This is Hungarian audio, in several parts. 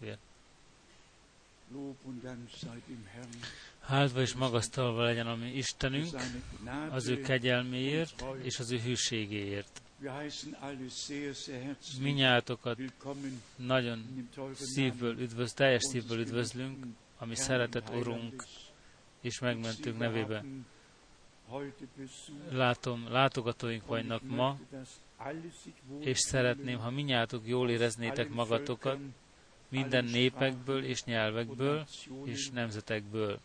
testvér. Háldva és magasztalva legyen a mi Istenünk az ő kegyelméért és az ő hűségéért. Minnyátokat nagyon szívből üdvöz, teljes szívből üdvözlünk, ami szeretett Urunk és megmentünk nevébe. Látom, látogatóink vagynak ma, és szeretném, ha minnyátok jól éreznétek magatokat, minden népekből és nyelvekből és nemzetekből.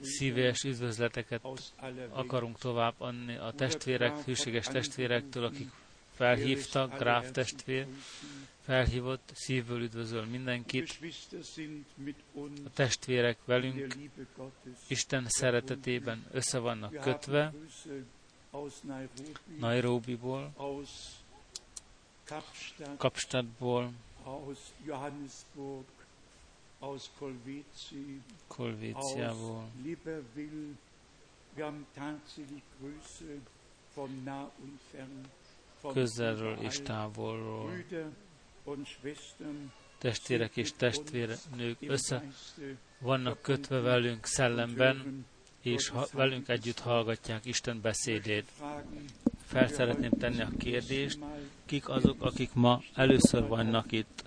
Szíves üdvözleteket akarunk tovább adni a testvérek, hűséges testvérektől, akik felhívtak, Gráf testvér, felhívott, szívből üdvözöl mindenkit. A testvérek velünk Isten szeretetében össze vannak kötve, Nairobiból, Kapstadtból, Kolvéciából, közelről és távolról, testvérek és testvérnők össze vannak kötve velünk szellemben, és ha, velünk együtt hallgatják Isten beszédét. Fel szeretném tenni a kérdést, kik azok, akik ma először vannak itt?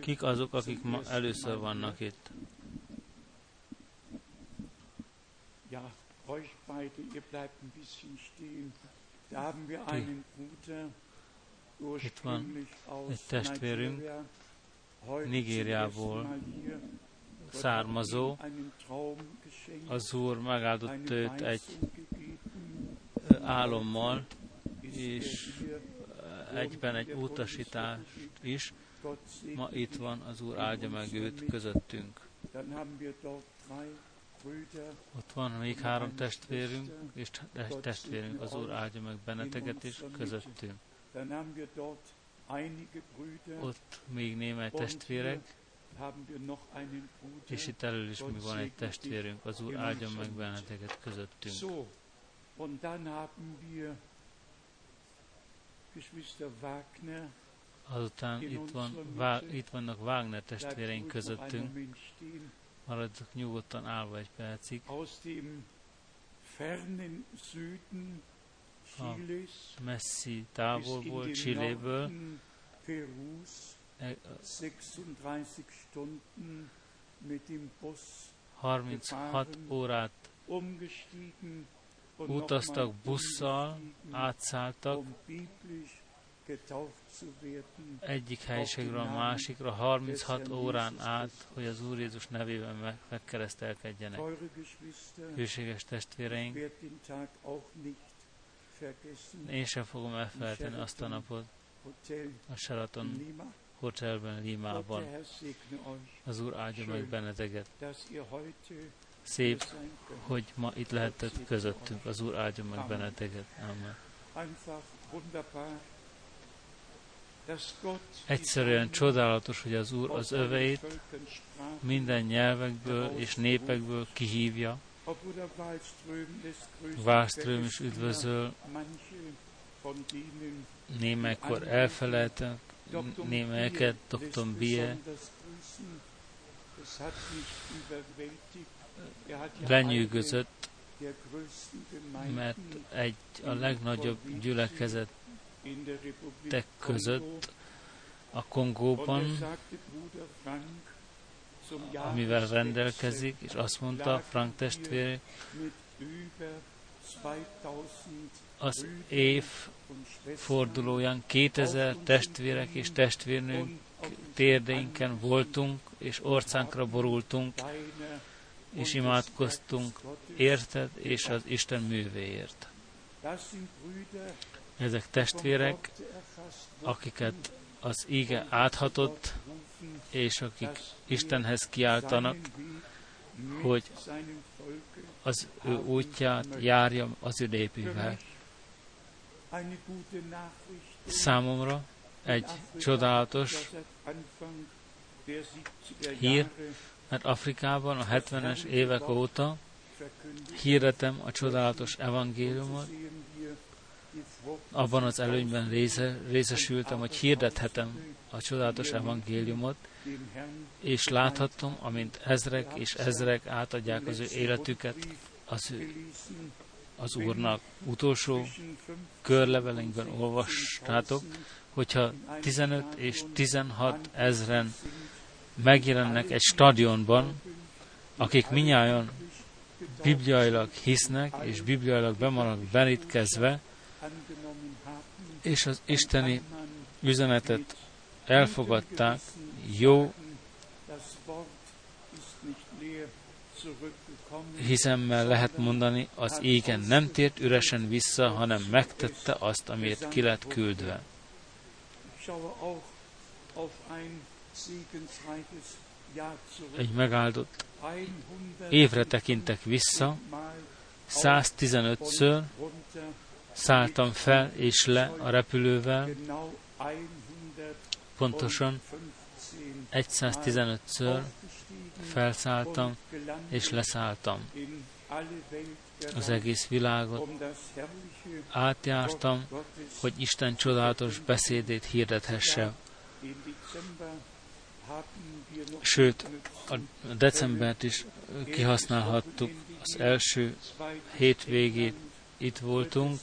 Kik azok, akik ma először vannak itt? Euch beide, ihr bleibt ein bisschen stehen. Da haben wir einen Bruder, itt van egy testvérünk, Nigériából származó, az Úr megáldott őt egy álommal, és egyben egy utasítást is. Ma itt van, az Úr áldja meg őt közöttünk. Ott van még három testvérünk, és testvérünk, az Úr áldja meg benneteket is közöttünk. Ott még némely testvérek, és itt elől is mi van egy testvérünk, az Úr áldjon meg benneteket közöttünk. Azután itt, van, vá, itt vannak Wagner testvéreink közöttünk. Maradjunk nyugodtan állva egy percig. A messzi távolból, Csilléből, 36 órát utaztak busszal, átszálltak. egyik helyiségről a másikra 36 órán át, hogy az Úr Jézus nevében meg, megkeresztelkedjenek. Hűséges testvéreink, én sem fogom elfelejteni azt a napot. A Sheraton Hotelben, Limában. Az Úr áldja meg benneteket. Szép, hogy ma itt lehetett közöttünk. Az Úr áldja meg benneteket. Amen. Egyszerűen csodálatos, hogy az Úr az öveit minden nyelvekből és népekből kihívja, Wallström is üdvözöl, némelykor elfelejtek, némelyeket Dr. Bie lenyűgözött, mert egy a legnagyobb gyülekezetek között a Kongóban amivel rendelkezik, és azt mondta Frank testvér, az év fordulóján 2000 testvérek és testvérnők térdeinken voltunk, és orcánkra borultunk, és imádkoztunk érted és az Isten művéért. Ezek testvérek, akiket az íge áthatott, és akik Istenhez kiáltanak, hogy az ő útját járja az ő népével. Számomra egy csodálatos hír, mert Afrikában a 70-es évek óta hirdetem a csodálatos evangéliumot, abban az előnyben része, részesültem, hogy hirdethetem a csodálatos evangéliumot, és láthattam, amint ezrek és ezrek átadják az ő életüket az, ő, az Úrnak. Utolsó körlevelünkben olvastátok, hogyha 15 és 16 ezren megjelennek egy stadionban, akik minnyáján bibliailag hisznek, és bibliailag bemarad benítkezve, és az isteni üzenetet elfogadták, jó hiszemmel lehet mondani, az égen nem tért üresen vissza, hanem megtette azt, amiért ki lett küldve. Egy megáldott évre tekintek vissza, 115-ször szálltam fel és le a repülővel, pontosan 115-ször felszálltam és leszálltam. Az egész világot átjártam, hogy Isten csodálatos beszédét hirdethesse. Sőt, a decembert is kihasználhattuk. Az első hétvégét itt voltunk,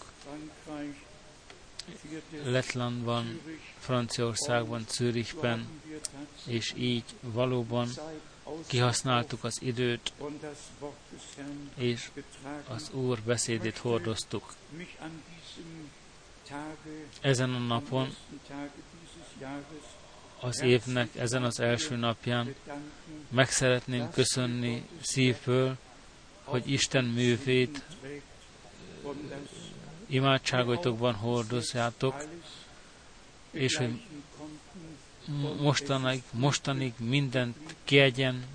Lettlandban, Franciaországban, Zürichben, és így valóban kihasználtuk az időt, és az Úr beszédét hordoztuk. Ezen a napon, az évnek ezen az első napján meg szeretném köszönni szívből, hogy Isten művét imádságaitokban hordozjátok, és hogy mostanig, mostanig mindent kiegyen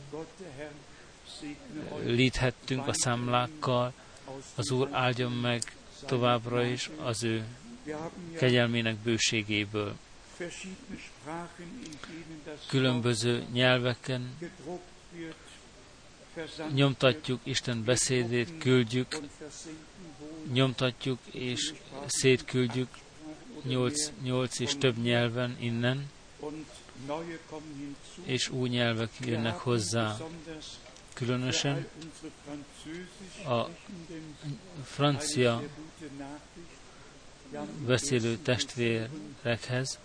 líthettünk a számlákkal, az Úr áldjon meg továbbra is az ő kegyelmének bőségéből. Különböző nyelveken nyomtatjuk Isten beszédét, küldjük, nyomtatjuk és szétküldjük nyolc, nyolc és több nyelven innen, és új nyelvek jönnek hozzá. Különösen a francia beszélő testvérekhez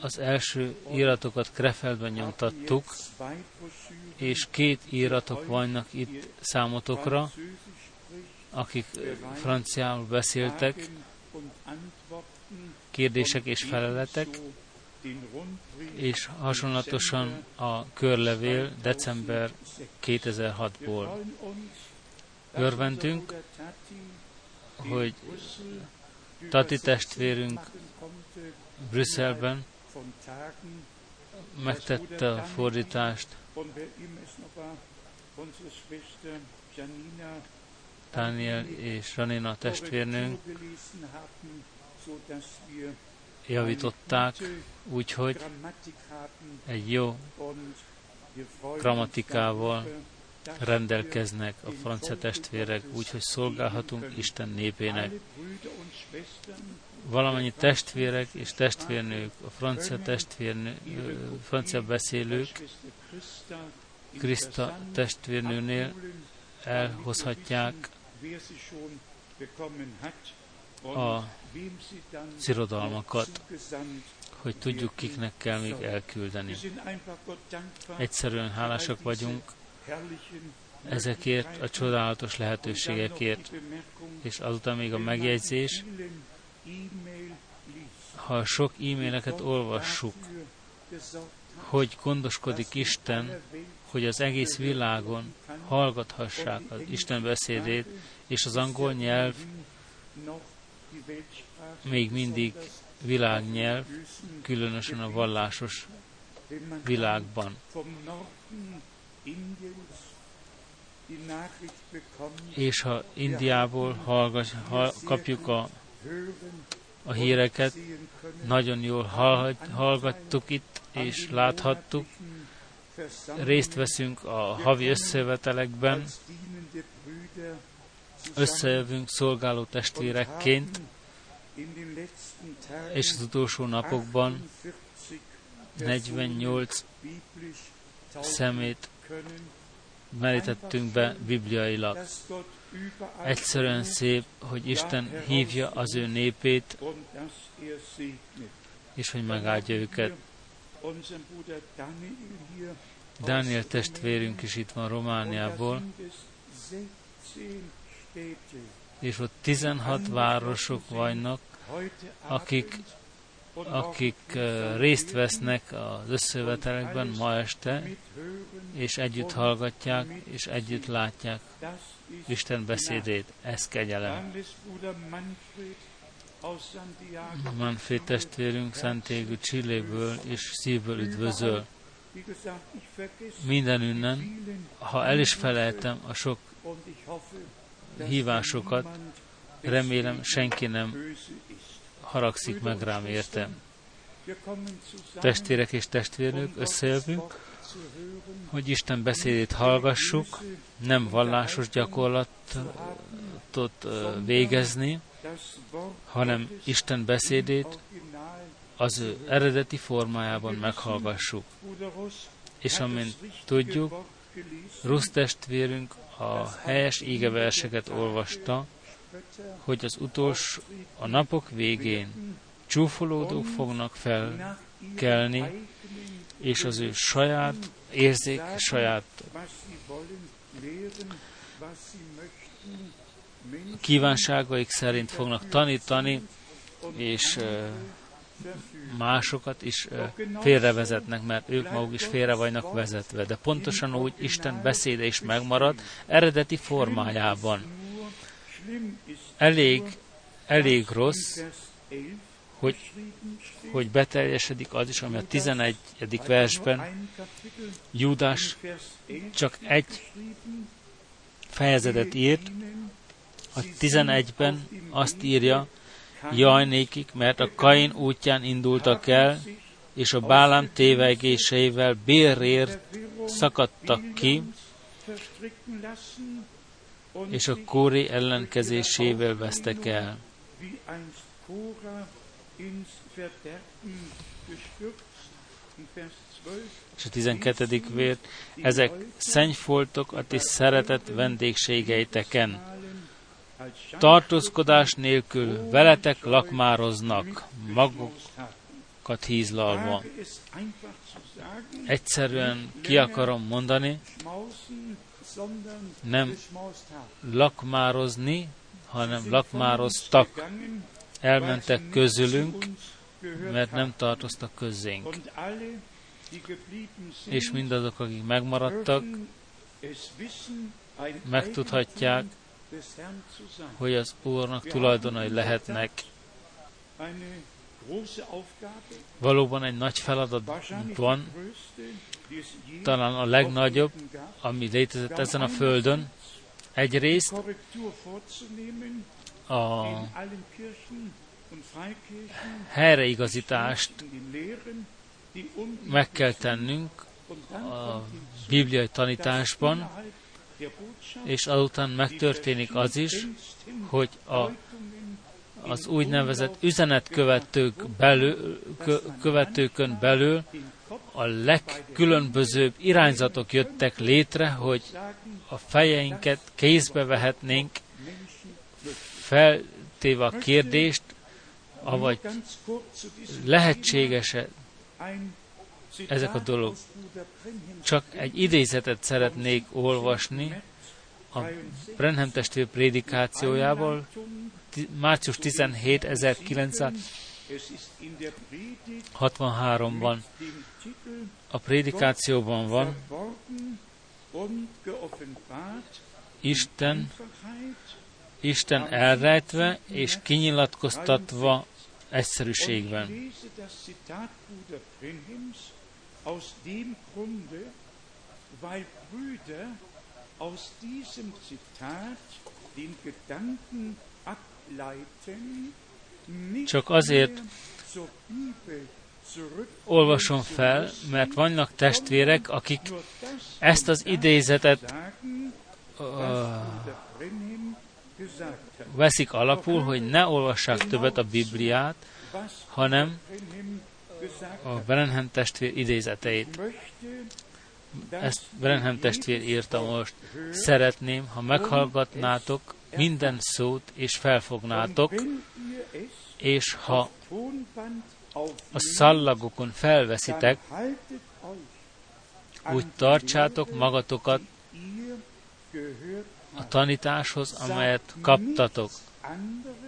az első íratokat Krefeldben nyomtattuk, és két íratok vannak itt számotokra, akik franciául beszéltek, kérdések és feleletek, és hasonlatosan a körlevél december 2006-ból. Örvendünk, hogy Tati testvérünk Brüsszelben megtette a fordítást Daniel és Ranina testvérnőnk javították, úgyhogy egy jó grammatikával rendelkeznek a francia testvérek, úgyhogy szolgálhatunk Isten népének. Valamennyi testvérek és testvérnők, a francia testvérnő, francia beszélők, Krista testvérnőnél elhozhatják a szirodalmakat, hogy tudjuk, kiknek kell még elküldeni. Egyszerűen hálásak vagyunk ezekért a csodálatos lehetőségekért, és azután még a megjegyzés, ha sok e-maileket olvassuk, hogy gondoskodik Isten, hogy az egész világon hallgathassák az Isten beszédét, és az angol nyelv még mindig világnyelv, különösen a vallásos világban. És ha Indiából hallgas, hall, kapjuk a, a híreket, nagyon jól hallgattuk itt, és láthattuk, részt veszünk a havi összevetelekben, összejövünk szolgáló testvérekként, és az utolsó napokban 48 szemét merítettünk be bibliailag. Egyszerűen szép, hogy Isten hívja az ő népét, és hogy megáldja őket. Daniel testvérünk is itt van Romániából, és ott 16 városok vannak, akik, akik részt vesznek az összevetelekben ma este, és együtt hallgatják, és együtt látják Isten beszédét. Ez kegyelem. Manfred testvérünk Szentégű Csilléből és szívből üdvözöl. Minden ünnen, ha el is felejtem a sok hívásokat, remélem senki nem haragszik meg rám értem. Testvérek és testvérnők, összejövünk, hogy Isten beszédét hallgassuk, nem vallásos gyakorlatot végezni, hanem Isten beszédét az ő eredeti formájában meghallgassuk. És amint tudjuk, Rusz testvérünk a helyes ígeverseket olvasta, hogy az utolsó, a napok végén csúfolódók fognak felkelni, és az ő saját érzék, saját kívánságaik szerint fognak tanítani, és másokat is félrevezetnek, mert ők maguk is félre vannak vezetve. De pontosan úgy Isten beszéde is megmarad eredeti formájában. Elég, elég rossz, hogy, hogy beteljesedik az is, ami a 11. versben Júdás csak egy fejezetet írt, a 11-ben azt írja, jaj nékik, mert a Kain útján indultak el, és a Bálám tévegéseivel bérért szakadtak ki, és a Kóri ellenkezésével vesztek el. És a 12. vért, ezek szennyfoltok a ti szeretett vendégségeiteken. Tartózkodás nélkül veletek lakmároznak, magukat hízlalva. Egyszerűen ki akarom mondani, nem lakmározni, hanem lakmároztak. Elmentek közülünk, mert nem tartoztak közénk. És mindazok, akik megmaradtak, megtudhatják, hogy az Úrnak tulajdonai lehetnek. Valóban egy nagy feladat van, talán a legnagyobb, ami létezett ezen a földön. Egyrészt a helyreigazítást meg kell tennünk a bibliai tanításban, és azután megtörténik az is, hogy a, az úgynevezett üzenetkövetők belül, kö, követőkön belül a legkülönbözőbb irányzatok jöttek létre, hogy a fejeinket kézbe vehetnénk, feltéve a kérdést, avagy lehetséges-e ezek a dolog. Csak egy idézetet szeretnék olvasni a Brenham testvér prédikációjából, március 17, 1963-ban. A prédikációban van Isten, Isten elrejtve és kinyilatkoztatva egyszerűségben. Aus dem Grunde, weil Brüder aus diesem Zitat den Gedanken ableiten, csak azért olvasom fel, mert vannak testvérek, akik ezt az idézetet uh, veszik alapul, hogy ne olvassák többet a Bibliát, hanem a Brenhem testvér idézeteit. Ezt Brenhem testvér írta most. Szeretném, ha meghallgatnátok minden szót, és felfognátok, és ha a szallagokon felveszitek, úgy tartsátok magatokat a tanításhoz, amelyet kaptatok.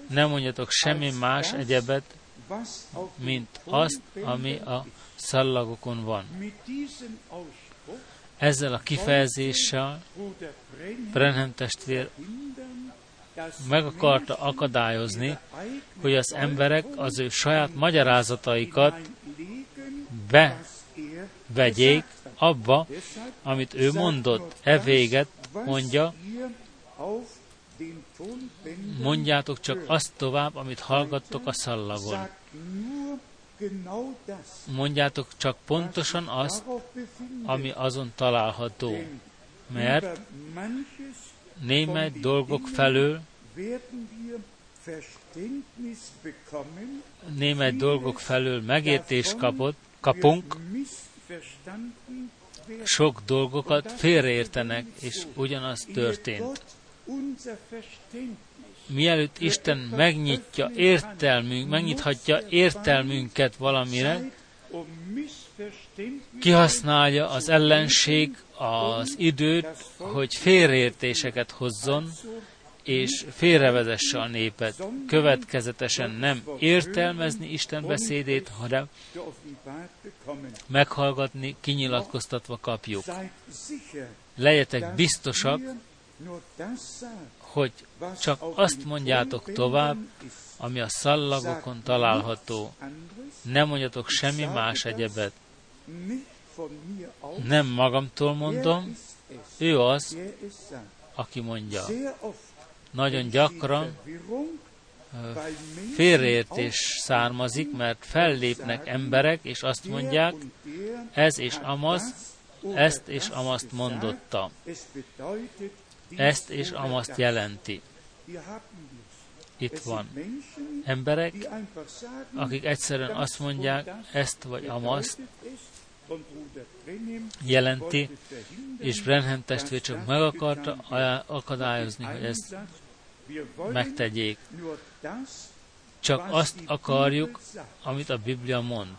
Nem mondjatok semmi más egyebet, mint azt, ami a szallagokon van. Ezzel a kifejezéssel Brenhem testvér meg akarta akadályozni, hogy az emberek az ő saját magyarázataikat bevegyék abba, amit ő mondott. E véget mondja, mondjátok csak azt tovább, amit hallgattok a szallagon. Mondjátok csak pontosan azt, ami azon található. Mert némely dolgok felől némely dolgok felől megértést kapott, kapunk, sok dolgokat félreértenek, és ugyanaz történt. Mielőtt Isten megnyitja értelmünk, megnyithatja értelmünket valamire, kihasználja az ellenség az időt, hogy félreértéseket hozzon, és félrevezesse a népet. Következetesen nem értelmezni Isten beszédét, hanem meghallgatni, kinyilatkoztatva kapjuk. Legyetek biztosak, hogy csak azt mondjátok tovább, ami a szallagokon található. Nem mondjatok semmi más egyebet. Nem magamtól mondom, ő az, aki mondja. Nagyon gyakran félreértés származik, mert fellépnek emberek, és azt mondják, ez és amaz, ezt és amazt mondotta. Ezt és amazt jelenti. Itt van emberek, akik egyszerűen azt mondják, ezt vagy amazt jelenti, és Brenhem testvér csak meg akarta akadályozni, hogy ezt megtegyék. Csak azt akarjuk, amit a Biblia mond.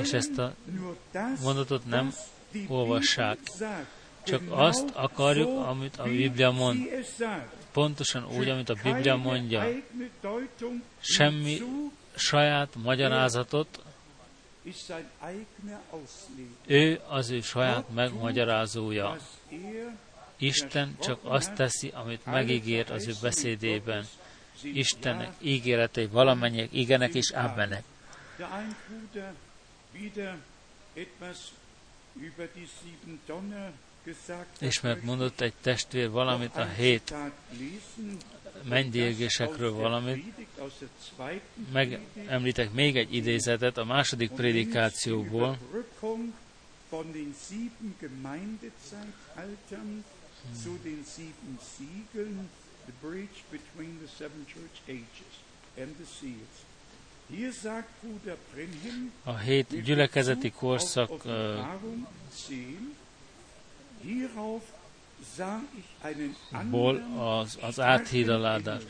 És ezt a mondatot nem olvassák. Csak azt akarjuk, amit a Biblia mond. Pontosan úgy, amit a Biblia mondja. Semmi saját magyarázatot ő az ő saját megmagyarázója. Isten csak azt teszi, amit megígért az ő beszédében. Istennek ígéretei valamennyek igenek és ámenek. És megmondott egy testvér valamit a hét mennydérgésekről valamit. Megemlítek még egy idézetet a második prédikációból. A hét gyülekezeti korszak uh, ból az, az áthídaládás.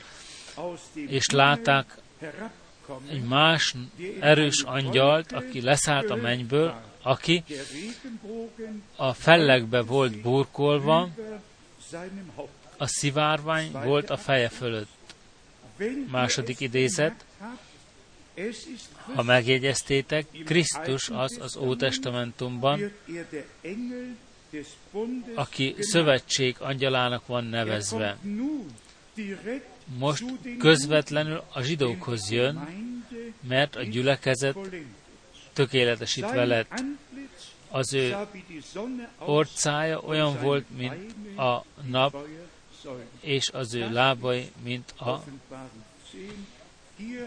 És látták egy más erős angyalt, aki leszállt a mennyből, aki a fellekbe volt burkolva, a szivárvány volt a feje fölött. Második idézet, ha megjegyeztétek, Krisztus az az Ótestamentumban, aki szövetség angyalának van nevezve. Most közvetlenül a zsidókhoz jön, mert a gyülekezet tökéletesítve lett. Az ő orcája olyan volt, mint a nap, és az ő lábai, mint a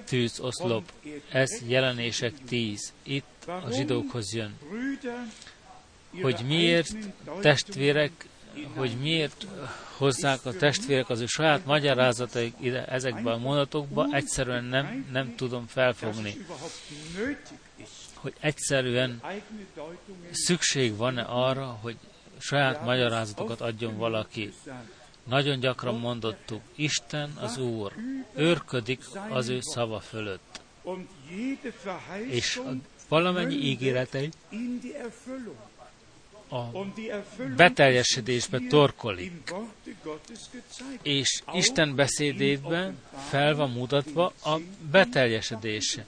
tűzoszlop. Ez jelenések tíz. Itt a zsidókhoz jön. hogy miért testvérek, hogy miért hozzák a testvérek az ő saját magyarázataik ide, ezekbe a mondatokba, egyszerűen nem, nem tudom felfogni. Hogy egyszerűen szükség van-e arra, hogy saját magyarázatokat adjon valaki. Nagyon gyakran mondottuk, Isten az Úr, őrködik az ő szava fölött. És valamennyi ígéretei a beteljesedésbe torkolik. És Isten beszédében fel van mutatva a beteljesedése.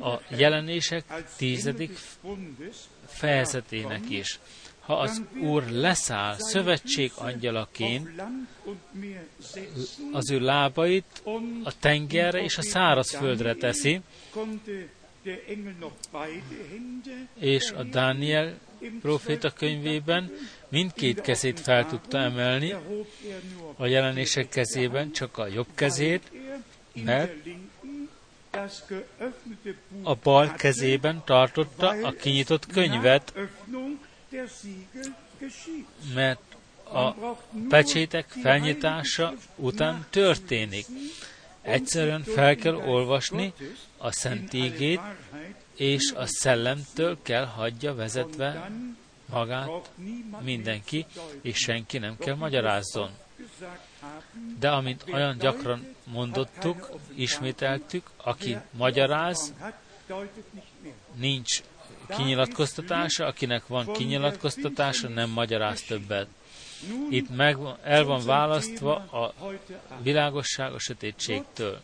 A jelenések tizedik fejezetének is. Ha az Úr leszáll szövetség angyalaként, az ő lábait a tengerre és a szárazföldre teszi, és a Dániel proféta könyvében mindkét kezét fel tudta emelni, a jelenések kezében csak a jobb kezét, mert a bal kezében tartotta a kinyitott könyvet, mert a pecsétek felnyitása után történik. Egyszerűen fel kell olvasni a Szent Ígét, és a szellemtől kell hagyja vezetve magát mindenki, és senki nem kell magyarázzon. De amint olyan gyakran mondottuk, ismételtük, aki magyaráz, nincs kinyilatkoztatása, akinek van kinyilatkoztatása, nem magyaráz többet. Itt meg, el van választva a világosság a sötétségtől.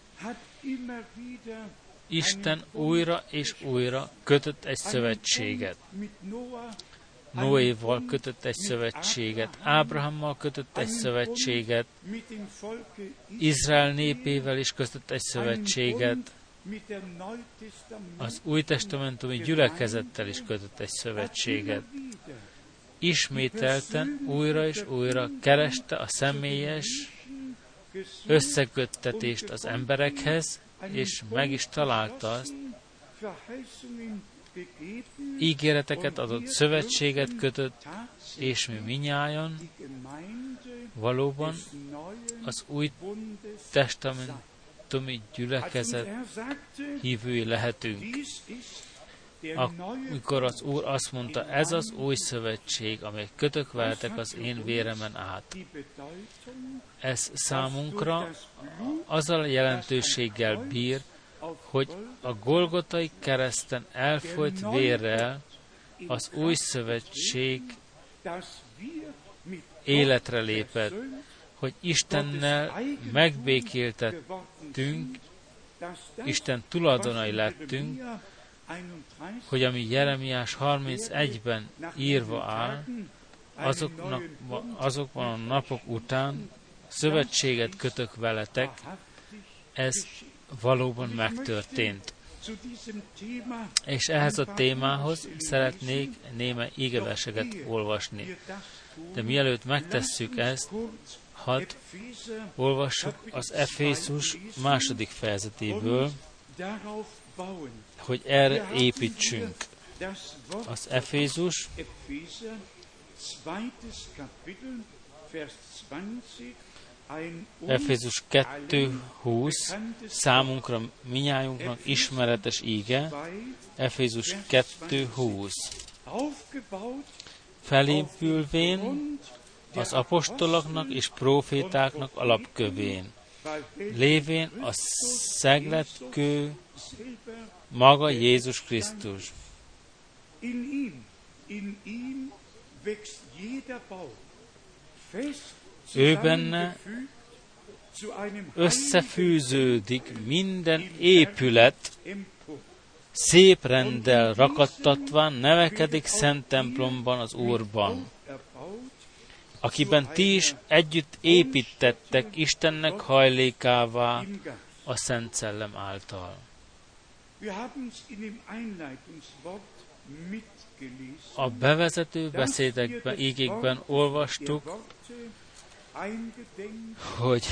Isten újra és újra kötött egy szövetséget. Noéval kötött egy szövetséget, Ábrahammal kötött egy szövetséget, Izrael népével is kötött egy szövetséget, az új testamentumi gyülekezettel is kötött egy szövetséget. Ismételten újra és újra kereste a személyes összeköttetést az emberekhez, és meg is találta azt, ígéreteket adott, szövetséget kötött, és mi minnyáján valóban az új testamentumi gyülekezet hívői lehetünk. Amikor az Úr azt mondta, ez az új szövetség, amely kötök veletek az én véremen át. Ez számunkra azzal a jelentőséggel bír, hogy a Golgotai kereszten elfolyt vérrel az új szövetség életre lépett, hogy Istennel megbékéltettünk, Isten tulajdonai lettünk, hogy ami Jeremiás 31-ben írva áll, azoknak, azokban a napok után szövetséget kötök veletek, ez valóban megtörtént. És ehhez a témához szeretnék néme ígeveseget olvasni. De mielőtt megtesszük ezt, hadd olvassuk az Efészus második fejezetéből, hogy erre építsünk. Az Efézus Efézus 2.20 számunkra minnyájunknak ismeretes íge, Efézus 2.20 felépülvén az apostoloknak és profétáknak alapkövén, lévén a szegletkő maga Jézus Krisztus. Ő benne összefűződik minden épület, szép rendel rakattatva nevekedik szent templomban az Úrban, akiben ti is együtt építettek Istennek hajlékává a Szent Szellem által. A bevezető beszédekben, ígékben olvastuk, hogy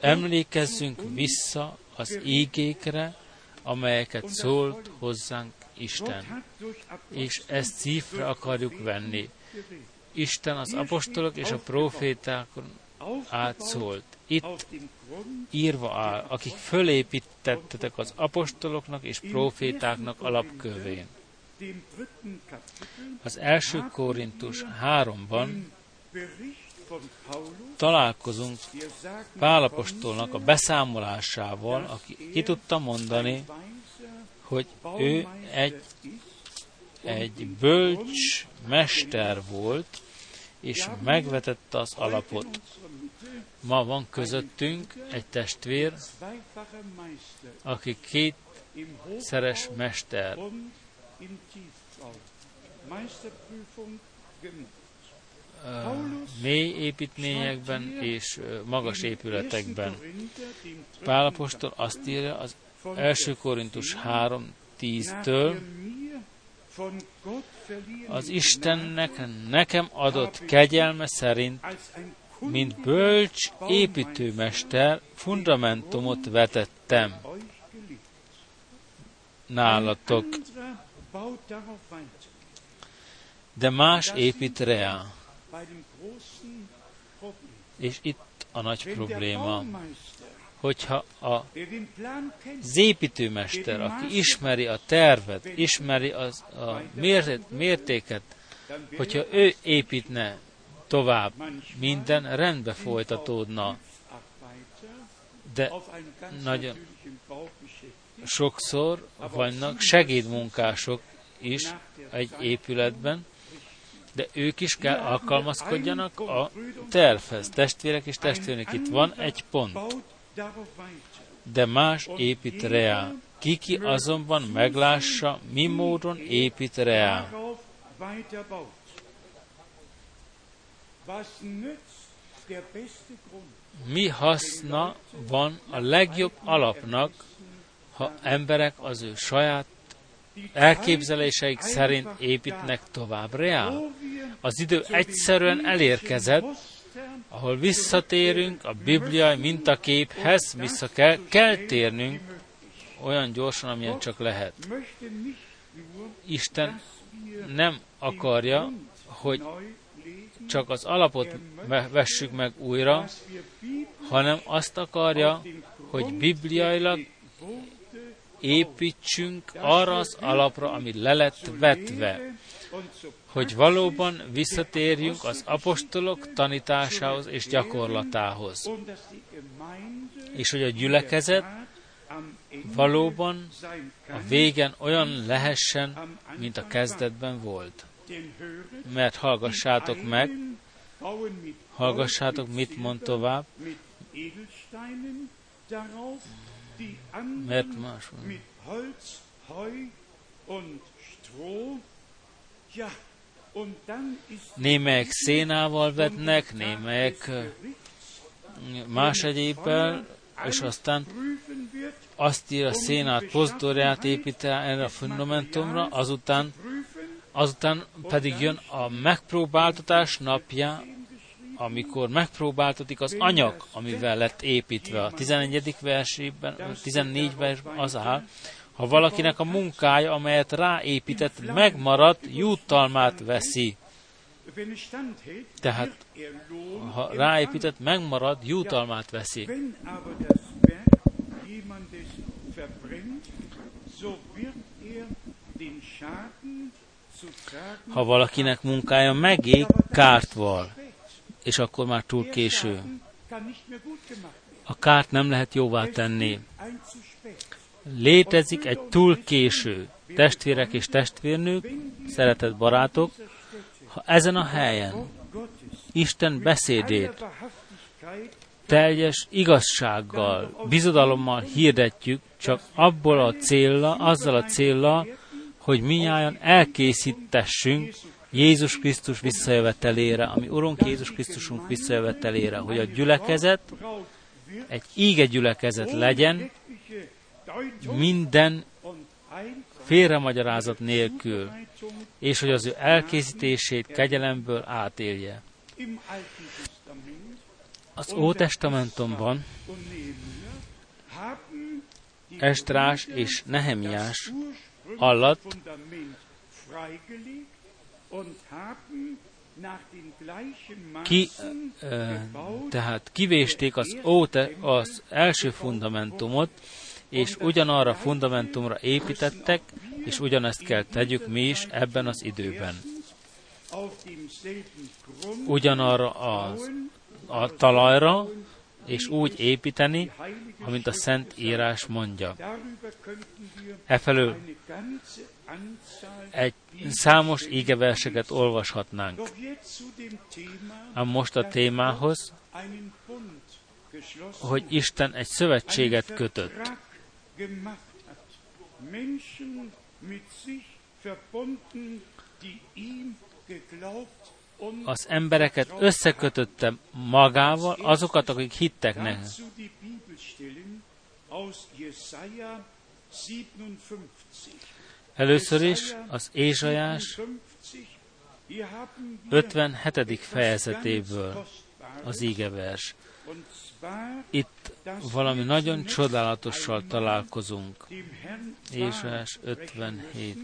emlékezzünk vissza az ígékre, amelyeket szólt hozzánk Isten. És ezt szívre akarjuk venni. Isten az apostolok és a profétákon átszólt. Itt írva áll, akik fölépítettetek az apostoloknak és profétáknak alapkövén. Az első Korintus 3-ban találkozunk Pálapostolnak a beszámolásával, aki ki tudta mondani, hogy ő egy, egy bölcs mester volt, és megvetette az alapot. Ma van közöttünk egy testvér, aki két szeres mester. mély építményekben és magas épületekben. Pálapostól azt írja az első Korintus 3.10-től, az Istennek nekem adott kegyelme szerint, mint bölcs építőmester, fundamentumot vetettem nálatok. De más épít rá. És itt a nagy probléma hogyha a, az építőmester, aki ismeri a tervet, ismeri az, a mértéket, hogyha ő építne tovább, minden rendbe folytatódna. De nagyon sokszor vannak segédmunkások is egy épületben, de ők is kell alkalmazkodjanak a tervhez. Testvérek és testvérek, itt van egy pont de más épít rá. Kiki azonban meglássa, mi módon épít rá. Mi haszna van a legjobb alapnak, ha emberek az ő saját elképzeléseik szerint építnek tovább rá? Az idő egyszerűen elérkezett, ahol visszatérünk a bibliai mintaképhez, vissza kell, kell térnünk olyan gyorsan, amilyen csak lehet. Isten nem akarja, hogy csak az alapot vessük meg újra, hanem azt akarja, hogy bibliailag építsünk arra az alapra, ami le lett vetve hogy valóban visszatérjünk az apostolok tanításához és gyakorlatához, és hogy a gyülekezet valóban a végen olyan lehessen, mint a kezdetben volt. Mert hallgassátok meg, hallgassátok, mit mond tovább, mert más van Némelyek szénával vetnek, némelyek más egyébbel, és aztán azt ír a szénát, pozdorját épít erre a fundamentumra, azután, azután pedig jön a megpróbáltatás napja, amikor megpróbáltatik az anyag, amivel lett építve. A 11. versében, 14 versben az áll, ha valakinek a munkája, amelyet ráépített, megmaradt, jutalmát veszi. Tehát, ha ráépített, megmarad, jutalmát veszi. Ha valakinek munkája megég, kárt val, és akkor már túl késő. A kárt nem lehet jóvá tenni létezik egy túl késő. Testvérek és testvérnők, szeretett barátok, ha ezen a helyen Isten beszédét teljes igazsággal, bizodalommal hirdetjük, csak abból a célra, azzal a célra, hogy minnyáján elkészítessünk Jézus Krisztus visszajövetelére, ami Urunk Jézus Krisztusunk visszajövetelére, hogy a gyülekezet egy íge gyülekezet legyen, minden félremagyarázat nélkül, és hogy az ő elkészítését kegyelemből átélje. Az Ótestamentumban Estrás és Nehemiás alatt, ki, tehát kivésték az, óte, az első fundamentumot, és ugyanarra fundamentumra építettek, és ugyanezt kell tegyük mi is ebben az időben. Ugyanarra az, a talajra, és úgy építeni, amint a Szent Írás mondja. Efelől egy számos ígeverseket olvashatnánk. A most a témához, hogy Isten egy szövetséget kötött. Az embereket összekötötte magával, azokat, akik hittek neki. Először is az Ézsajás 57. fejezetéből az ígevers. Itt valami nagyon csodálatossal találkozunk. Ézsajás 57.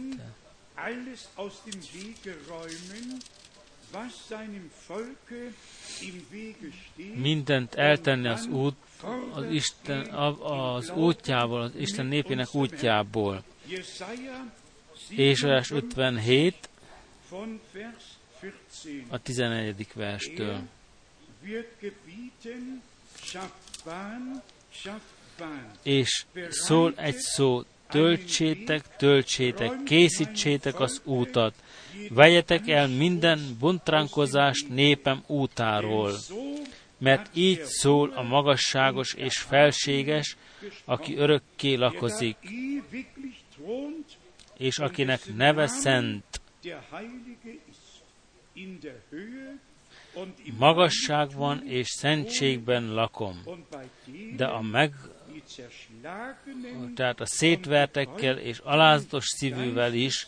Mindent eltenni az út, az Isten, az útjából, az Isten népének útjából. Ézsajás 57, a 11. verstől. És szól egy szó, töltsétek, töltsétek, készítsétek az útat, vegyetek el minden buntránkozást népem útáról, mert így szól a magasságos és felséges, aki örökké lakozik, és akinek neve szent. Magasságban és szentségben lakom, de a meg, tehát a szétvertekkel és alázatos szívűvel is,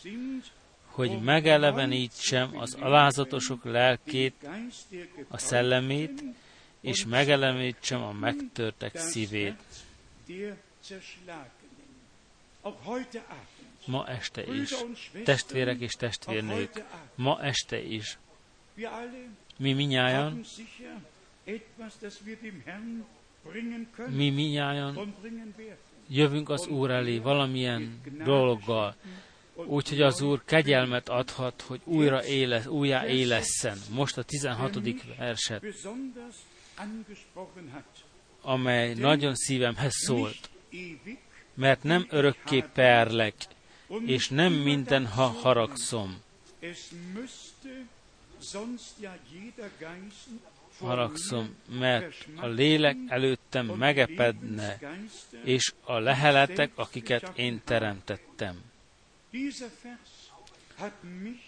hogy megelevenítsem az alázatosok lelkét, a szellemét, és megelevenítsem a megtörtek szívét. Ma este is, testvérek és testvérnők, ma este is, mi minnyáján, mi minnyáján jövünk az Úr elé valamilyen dologgal, úgyhogy az Úr kegyelmet adhat, hogy újra éle, újjá élesszen. Most a 16. verset, amely nagyon szívemhez szólt, mert nem örökké perlek, és nem minden ha haragszom. Haragszom, mert a lélek előttem megepedne, és a leheletek, akiket én teremtettem.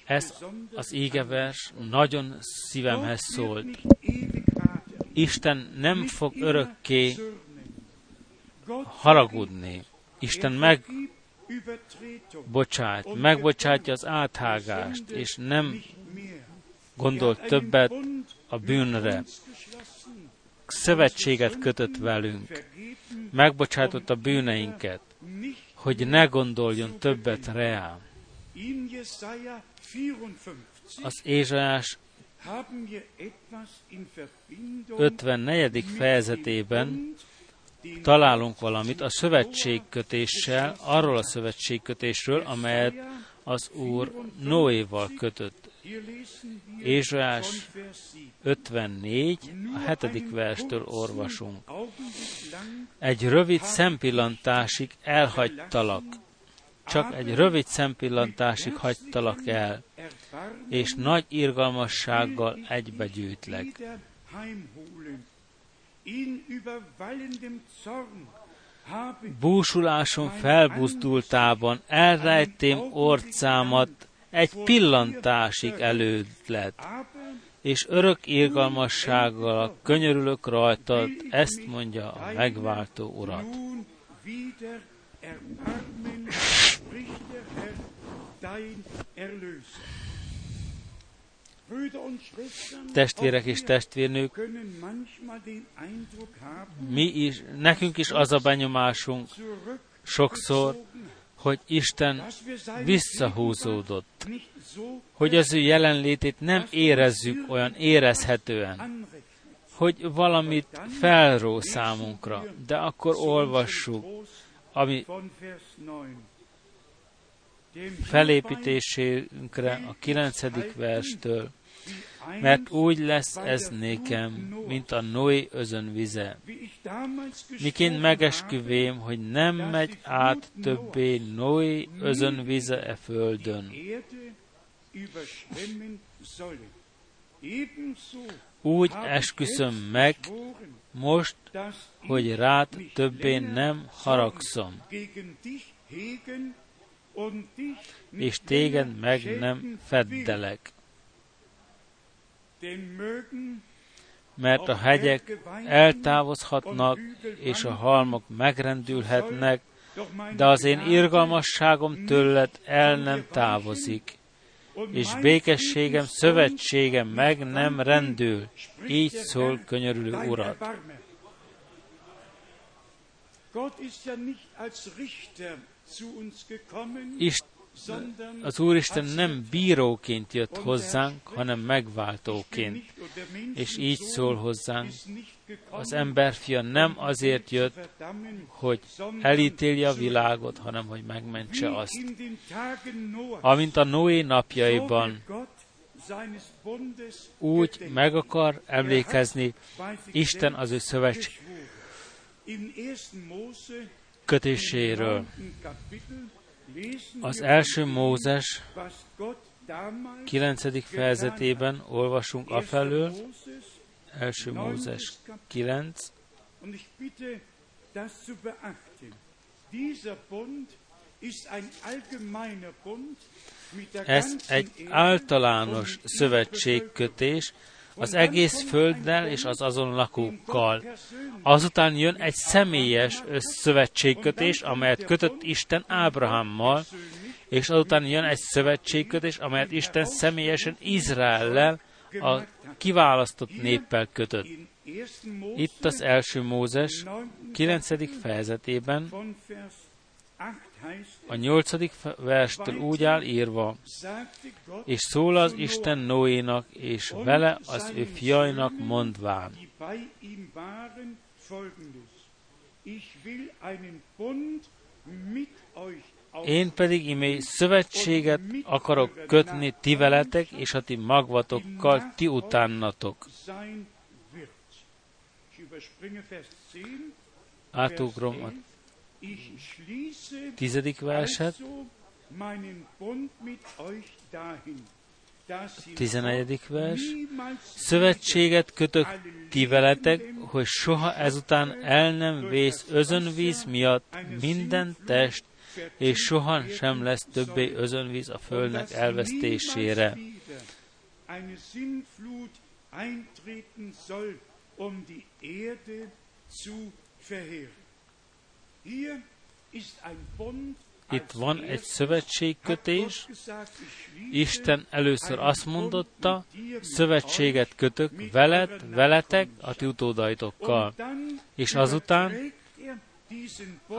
Ez az égevers nagyon szívemhez szólt. Isten nem fog örökké haragudni. Isten meg bocsát, megbocsátja az áthágást, és nem gondol többet a bűnre. Szövetséget kötött velünk, megbocsátott a bűneinket, hogy ne gondoljon többet reám. Az Ézsajás 54. fejezetében találunk valamit a szövetségkötéssel, arról a szövetségkötésről, amelyet az Úr Noéval kötött. Ézsajás 54, a hetedik verstől olvasunk. Egy rövid szempillantásig elhagytalak, csak egy rövid szempillantásig hagytalak el, és nagy irgalmassággal egybegyűjtlek. Búsulásom felbuzdultában elrejtém orcámat egy pillantásig előtt lett, és örök irgalmassággal könyörülök rajtad, ezt mondja a megváltó urat. Testvérek és testvérnők, mi is, nekünk is az a benyomásunk sokszor, hogy Isten visszahúzódott, hogy az ő jelenlétét nem érezzük olyan érezhetően, hogy valamit felró számunkra, de akkor olvassuk, ami felépítésünkre a kilencedik verstől, mert úgy lesz ez nékem, mint a Noé özönvize. Miként megesküvém, hogy nem megy át többé Noé özönvize e földön. Úgy esküszöm meg most, hogy rád többé nem haragszom, és téged meg nem feddelek mert a hegyek eltávozhatnak, és a halmok megrendülhetnek, de az én irgalmasságom tőled el nem távozik, és békességem, szövetségem meg nem rendül. Így szól könyörülő Urat. Isten az Úristen nem bíróként jött hozzánk, hanem megváltóként. És így szól hozzánk, az emberfia nem azért jött, hogy elítélje a világot, hanem hogy megmentse azt. Amint a Noé napjaiban úgy meg akar emlékezni Isten az ő szövetség kötéséről. Az első Mózes 9. fejezetében olvasunk afelől, első Mózes 9, ez egy általános szövetségkötés, az egész földdel és az azon lakókkal. Azután jön egy személyes szövetségkötés, amelyet kötött Isten Ábrahámmal, és azután jön egy szövetségkötés, amelyet Isten személyesen Izraellel, a kiválasztott néppel kötött. Itt az első Mózes 9. fejezetében a nyolcadik verstől úgy áll írva, és szól az Isten Noénak, és vele az ő fiainak mondván. Én pedig imé szövetséget akarok kötni ti veletek, és a ti magvatokkal ti utánatok. Átugrom a tizedik verset, tizenegyedik vers, szövetséget kötök ti veletek, hogy soha ezután el nem vész özönvíz miatt minden test, és soha sem lesz többé özönvíz a földnek elvesztésére. Um die Erde zu verheeren. Itt van egy szövetségkötés. Isten először azt mondotta, szövetséget kötök veled, veletek, a ti utódaitokkal. És azután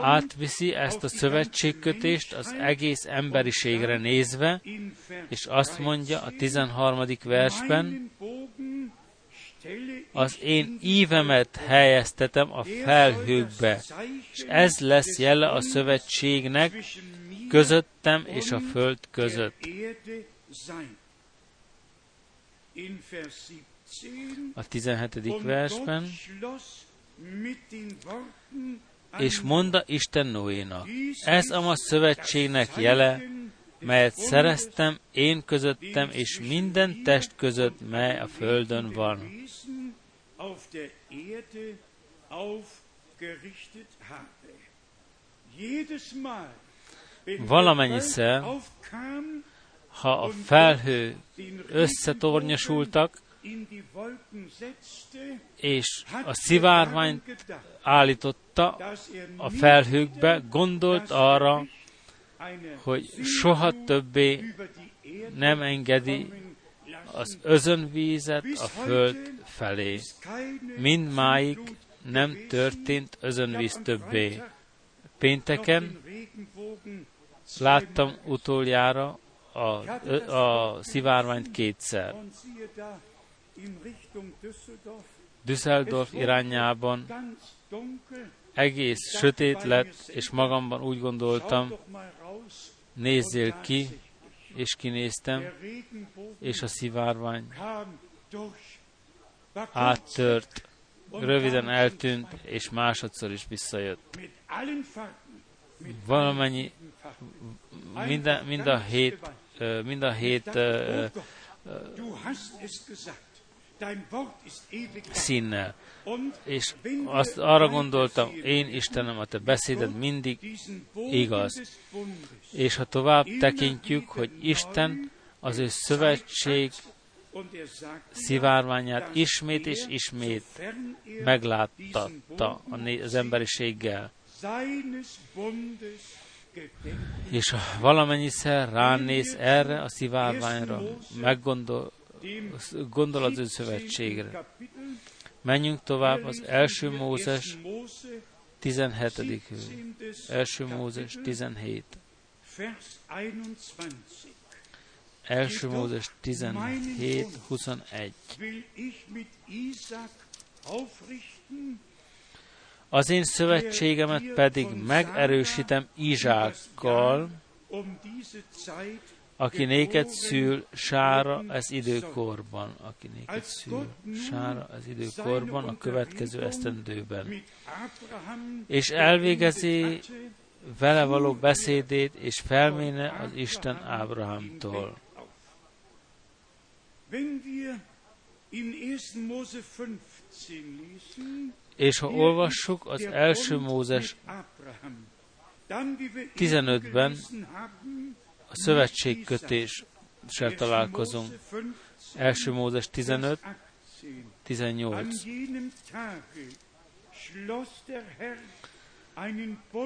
átviszi ezt a szövetségkötést az egész emberiségre nézve, és azt mondja a 13. versben, az én ívemet helyeztetem a felhőkbe, és ez lesz jele a szövetségnek közöttem és a föld között. A 17. versben, és mondta Isten Noénak, ez a ma szövetségnek jele, melyet szereztem én közöttem és minden test között, mely a földön van. Valamennyiszer, ha a felhő összetornyosultak, és a szivárványt állította a felhőkbe, gondolt arra, hogy soha többé nem engedi az özönvízet a föld felé. Mindmáig nem történt özönvíz többé. Pénteken Láttam utoljára a, a szivárványt kétszer. Düsseldorf irányában egész sötét lett, és magamban úgy gondoltam, nézzél ki, és kinéztem, és a szivárvány áttört, röviden eltűnt, és másodszor is visszajött. Valamennyi, mind mind a hét, mind a hét színnel. És azt arra gondoltam, én Istenem, a te beszéded mindig igaz. És ha tovább tekintjük, hogy Isten az ő szövetség szivárványát ismét és ismét megláttatta az emberiséggel. És valamennyiszer ránéz erre a szivárványra, meggondol, gondol az ő szövetségre. Menjünk tovább az első Mózes 17. Első Mózes 17. Első Mózes 17, 21. Az én szövetségemet pedig megerősítem Izsákkal, aki néked szül sára ez időkorban, aki néked szül sára ez időkorban, a következő esztendőben. És elvégezi vele való beszédét, és felméne az Isten Ábrahámtól. És ha olvassuk az első Mózes 15-ben, a szövetségkötéssel találkozunk. Első Mózes 15, 18.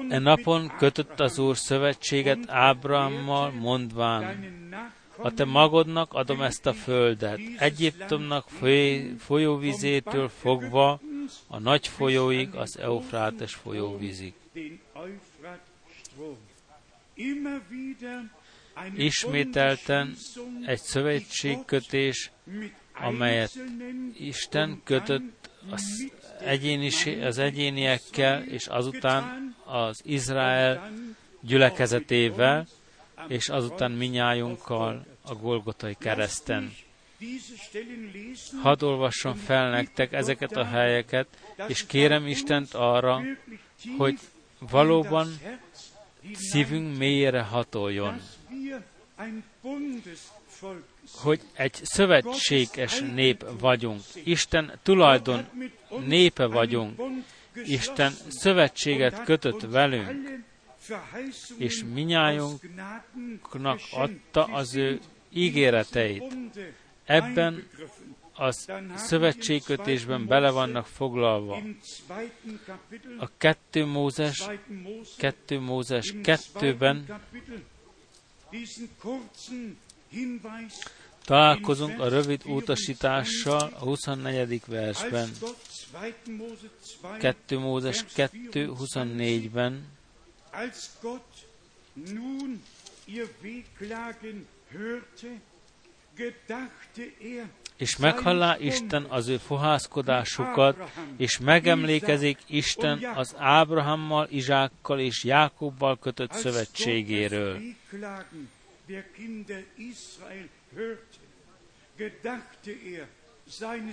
E napon kötött az Úr szövetséget Ábrahammal, mondván, a te magodnak adom ezt a földet, Egyiptomnak folyóvizétől fogva a nagy folyóig, az Eufrátes folyóvízig ismételten egy szövetségkötés, amelyet Isten kötött az, egyéni, az egyéniekkel, és azután az Izrael gyülekezetével, és azután minnyájunkkal a Golgotai kereszten. Hadd olvassam fel nektek ezeket a helyeket, és kérem Istent arra, hogy valóban szívünk mélyére hatoljon hogy egy szövetséges nép vagyunk. Isten tulajdon népe vagyunk. Isten szövetséget kötött velünk, és minnyájunknak adta az ő ígéreteit. Ebben az szövetségkötésben bele vannak foglalva. A kettő Mózes, kettő Mózes kettőben Találkozunk a rövid utasítással a 24. versben. 2 Mózes 2, 24-ben. És meghallá Isten az ő fohászkodásukat, és megemlékezik Isten az Ábrahammal, Izsákkal és Jákobbal kötött szövetségéről.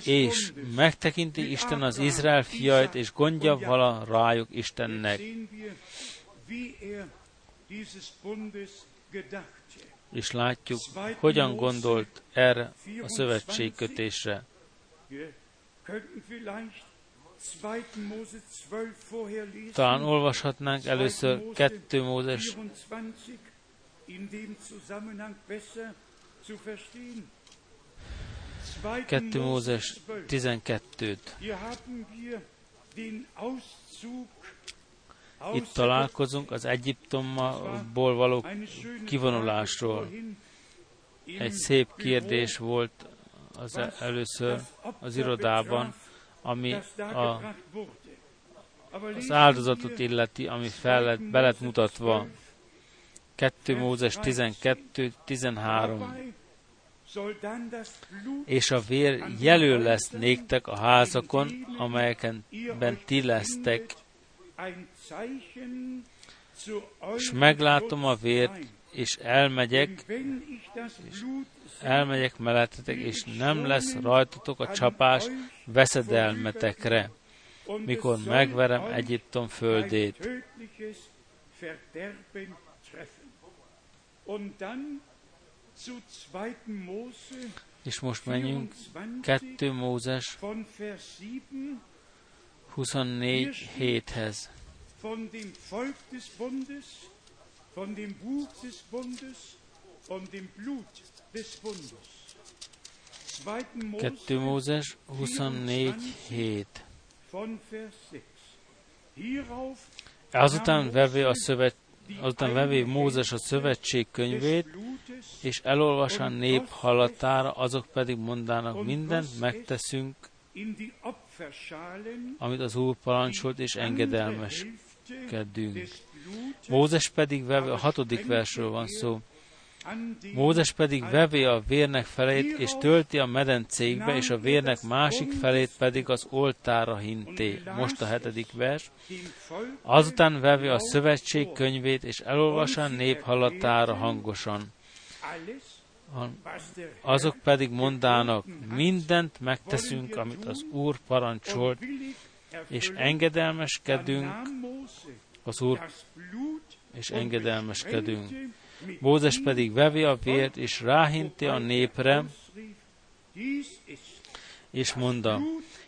És megtekinti Isten az Izrael fiait, és gondja vala rájuk Istennek. És látjuk, hogyan gondolt erre a szövetségkötésre. Talán olvashatnánk először 2 Mózes. 2 Mózes 12-t. Itt találkozunk az Egyiptomból való kivonulásról. Egy szép kérdés volt az először az irodában, ami a, az áldozatot illeti, ami fel lett, be lett mutatva 2 Mózes 12, 13. És a vér jelő lesz néktek a házakon, amelyeken ti lesztek. És meglátom a vért, és elmegyek, és elmegyek mellettetek, és nem lesz rajtatok a csapás veszedelmetekre, mikor megverem Egyiptom földét. És most menjünk 2 Mózes 24 héthez. Von dem Volk des Bundes, von dem Buch des Bundes, von dem Blut des Bundes. 2 Mózes 24 hét. Azután vevé a szövet, azután vevé Mózes a szövetség könyvét, és elolvas a nép hallatára, azok pedig mondának, mindent megteszünk, amit az Úr parancsolt, és engedelmeskedünk. Mózes pedig veve, a hatodik versről van szó, Mózes pedig vevé a vérnek felét, és tölti a medencékbe, és a vérnek másik felét pedig az oltára hinté. Most a hetedik vers. Azután vevé a szövetség könyvét, és elolvas a nép hallatára hangosan. Azok pedig mondának, mindent megteszünk, amit az Úr parancsolt, és engedelmeskedünk. Az Úr, és engedelmeskedünk. Mózes pedig vevi a vért, és ráhinti a népre, és mondta,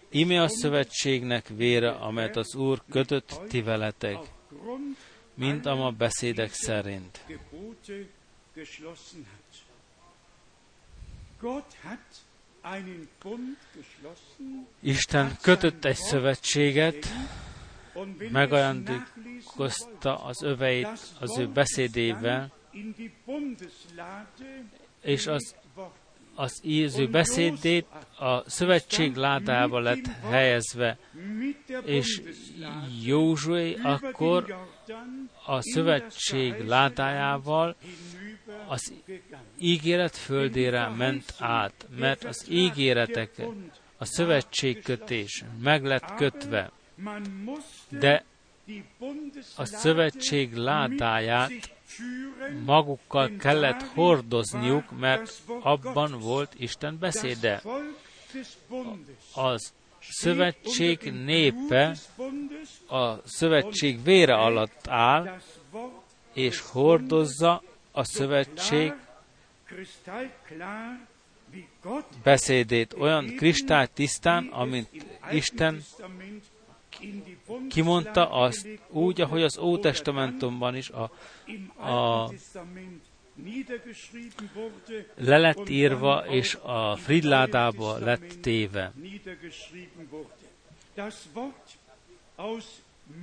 ime a szövetségnek vére, amelyet az Úr kötött ti veletek, mint a ma beszédek szerint. Isten kötött egy szövetséget, megajándékozta az öveit az ő beszédével, és az, az íző beszédét a szövetség ládába lett helyezve, és Józsué akkor a szövetség ládájával az ígéret földére ment át, mert az ígéretek, a szövetségkötés meg lett kötve, de a szövetség ládáját magukkal kellett hordozniuk, mert abban volt Isten beszéde. Az szövetség népe a szövetség vére alatt áll, és hordozza a szövetség beszédét olyan kristálytisztán, amint Isten kimondta azt úgy, ahogy az Ótestamentumban is a, a le lett írva, és a fridládába lett téve.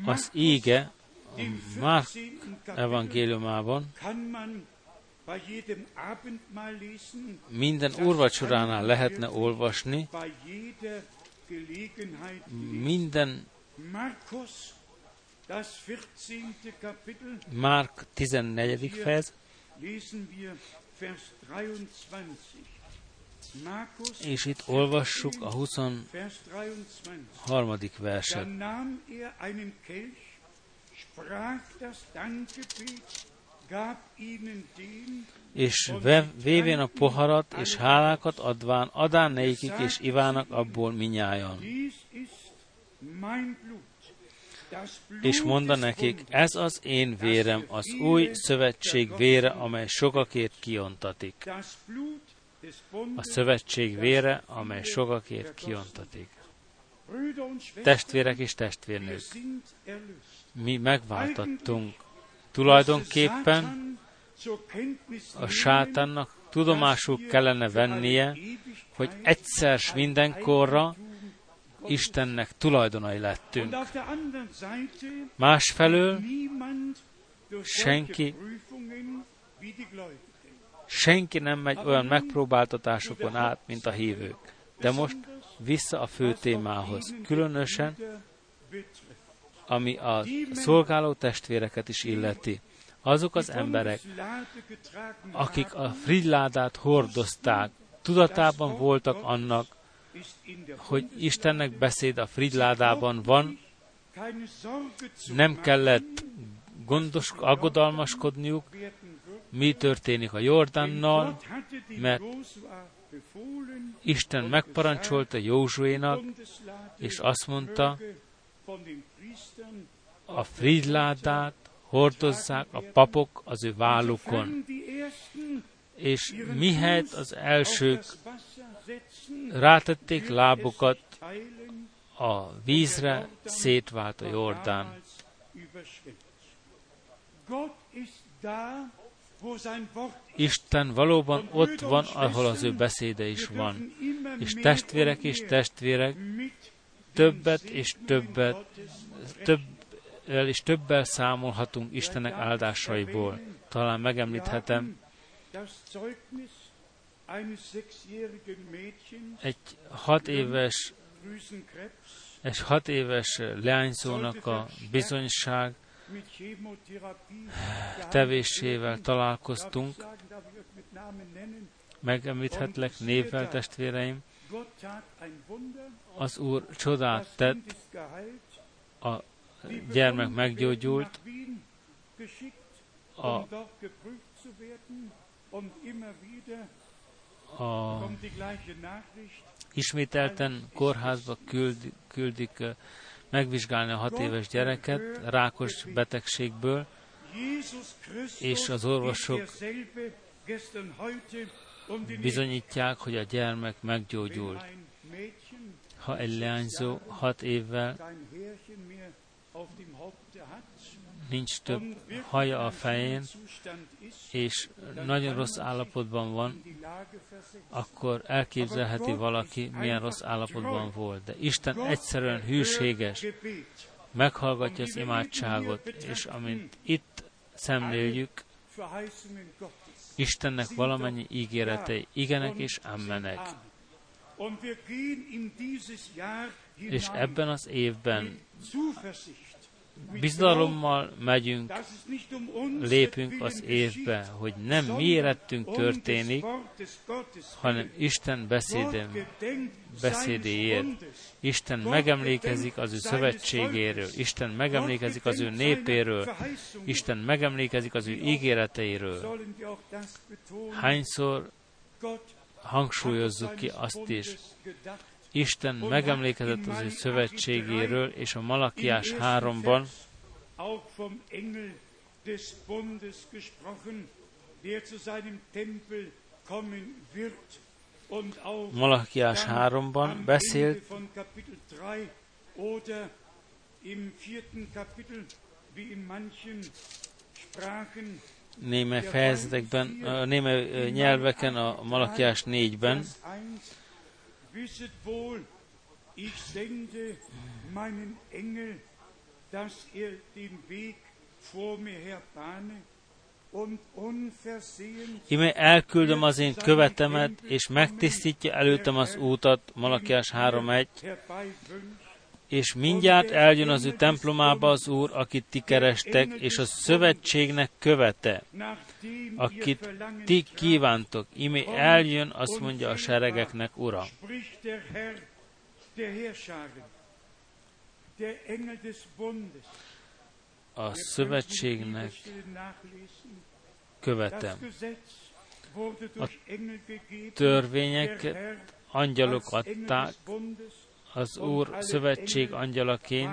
Az íge Márk evangéliumában minden úrvacsoránál lehetne olvasni, minden Márk 14. fejez, és itt olvassuk a 23. verset. És vévén a poharat, és hálákat adván, adán nekik, és ivának abból minnyájan és mondta nekik, ez az én vérem, az új szövetség vére, amely sokakért kiontatik. A szövetség vére, amely sokakért kiontatik. Testvérek és testvérnők, mi megváltattunk. Tulajdonképpen a sátannak tudomásul kellene vennie, hogy egyszer mindenkorra Istennek tulajdonai lettünk. Másfelől senki, senki nem megy olyan megpróbáltatásokon át, mint a hívők. De most vissza a fő témához, különösen, ami a szolgáló testvéreket is illeti. Azok az emberek, akik a frigyládát hordozták, tudatában voltak annak, hogy Istennek beszéd a frigyládában van, nem kellett gondos, aggodalmaskodniuk, mi történik a Jordánnal, mert Isten megparancsolta Józsuénak, és azt mondta, a frigyládát hordozzák a papok az ő vállukon. És mihelyt az elsők rátették lábukat a vízre, szétvált a Jordán. Isten valóban ott van, ahol az ő beszéde is van. És testvérek és testvérek többet és többet, többel és többel számolhatunk Istenek áldásaiból. Talán megemlíthetem egy hat éves egy hat éves leányzónak a bizonyság tevésével találkoztunk. Megemlíthetlek névvel, testvéreim. Az Úr csodát tett, a gyermek meggyógyult, a, a ismételten kórházba küld, küldik megvizsgálni a hat éves gyereket rákos betegségből, és az orvosok bizonyítják, hogy a gyermek meggyógyult. Ha egy leányzó hat évvel nincs több haja a fején, és nagyon rossz állapotban van, akkor elképzelheti valaki, milyen rossz állapotban volt. De Isten egyszerűen hűséges, meghallgatja az imádságot, és amint itt szemléljük, Istennek valamennyi ígéretei igenek és ammenek. És ebben az évben bizalommal megyünk, lépünk az évbe, hogy nem mi érettünk történik, hanem Isten beszédem, beszédéért. Isten megemlékezik az ő szövetségéről, Isten megemlékezik az ő népéről, Isten megemlékezik az ő ígéreteiről. Hányszor hangsúlyozzuk ki azt is, Isten megemlékezett az ő szövetségéről, és a Malakiás 3-ban Malakiás 3-ban beszélt. némely fejezetekben, némely nyelveken, a Malakiás 4-ben, Ime elküldöm az én követemet, és megtisztítja előttem az útat, Malakiás 3.1, és mindjárt eljön az ő templomába az Úr, akit ti kerestek, és a szövetségnek követe, akit ti kívántok. Imi eljön, azt mondja a seregeknek Ura. A szövetségnek követem. A törvényeket angyalok adták, az Úr szövetség angyalaként,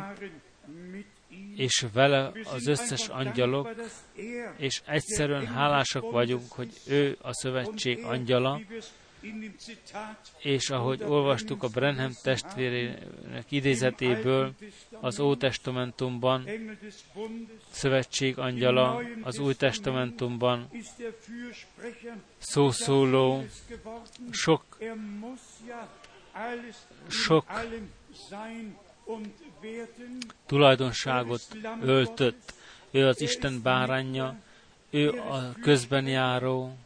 és vele az összes angyalok, és egyszerűen hálásak vagyunk, hogy ő a szövetség angyala, és ahogy olvastuk a Brenham testvérének idézetéből, az Ótestamentumban szövetség angyala, az Új Testamentumban szószóló, sok sok tulajdonságot öltött. Ő az Isten bárányja, ő a közben járó,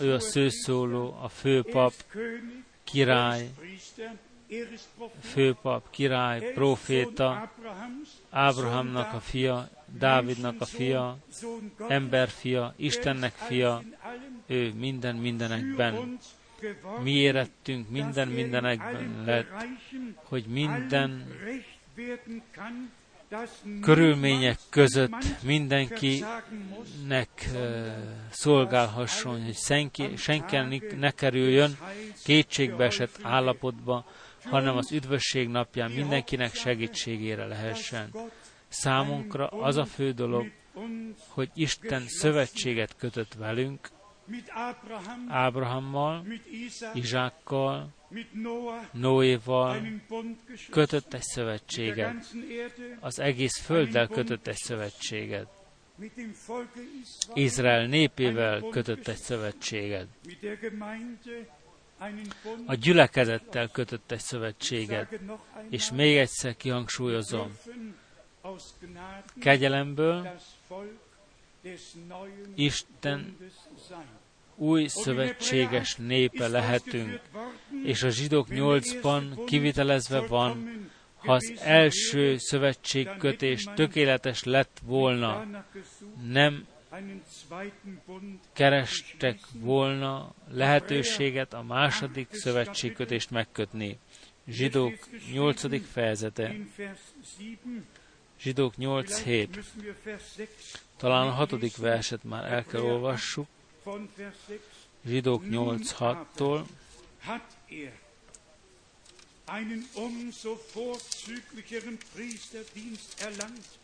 ő a szőszóló, a főpap, király, főpap, király, proféta, Ábrahamnak a fia, Dávidnak a fia, emberfia, Istennek fia, ő minden mindenekben. Mi érettünk minden mindenekben lett, hogy minden körülmények között mindenkinek szolgálhasson, hogy senki, senki ne kerüljön kétségbeesett állapotba, hanem az üdvösség napján mindenkinek segítségére lehessen. Számunkra az a fő dolog, hogy Isten szövetséget kötött velünk, Ábrahammal, Izsákkal, Noéval kötött egy szövetséget. Az egész földdel kötött egy szövetséget. Izrael népével kötött egy szövetséget. A gyülekezettel kötött egy szövetséget. És még egyszer kihangsúlyozom, kegyelemből Isten új szövetséges népe lehetünk, és a zsidók nyolcban kivitelezve van, ha az első szövetségkötés tökéletes lett volna, nem kerestek volna lehetőséget a második szövetségkötést megkötni. Zsidók 8. fejezete. Zsidók 8.7. Talán a hatodik verset már el kell olvassuk. Zsidók 8.6-tól. einen umso vorzüglicheren Priesterdienst erlangt,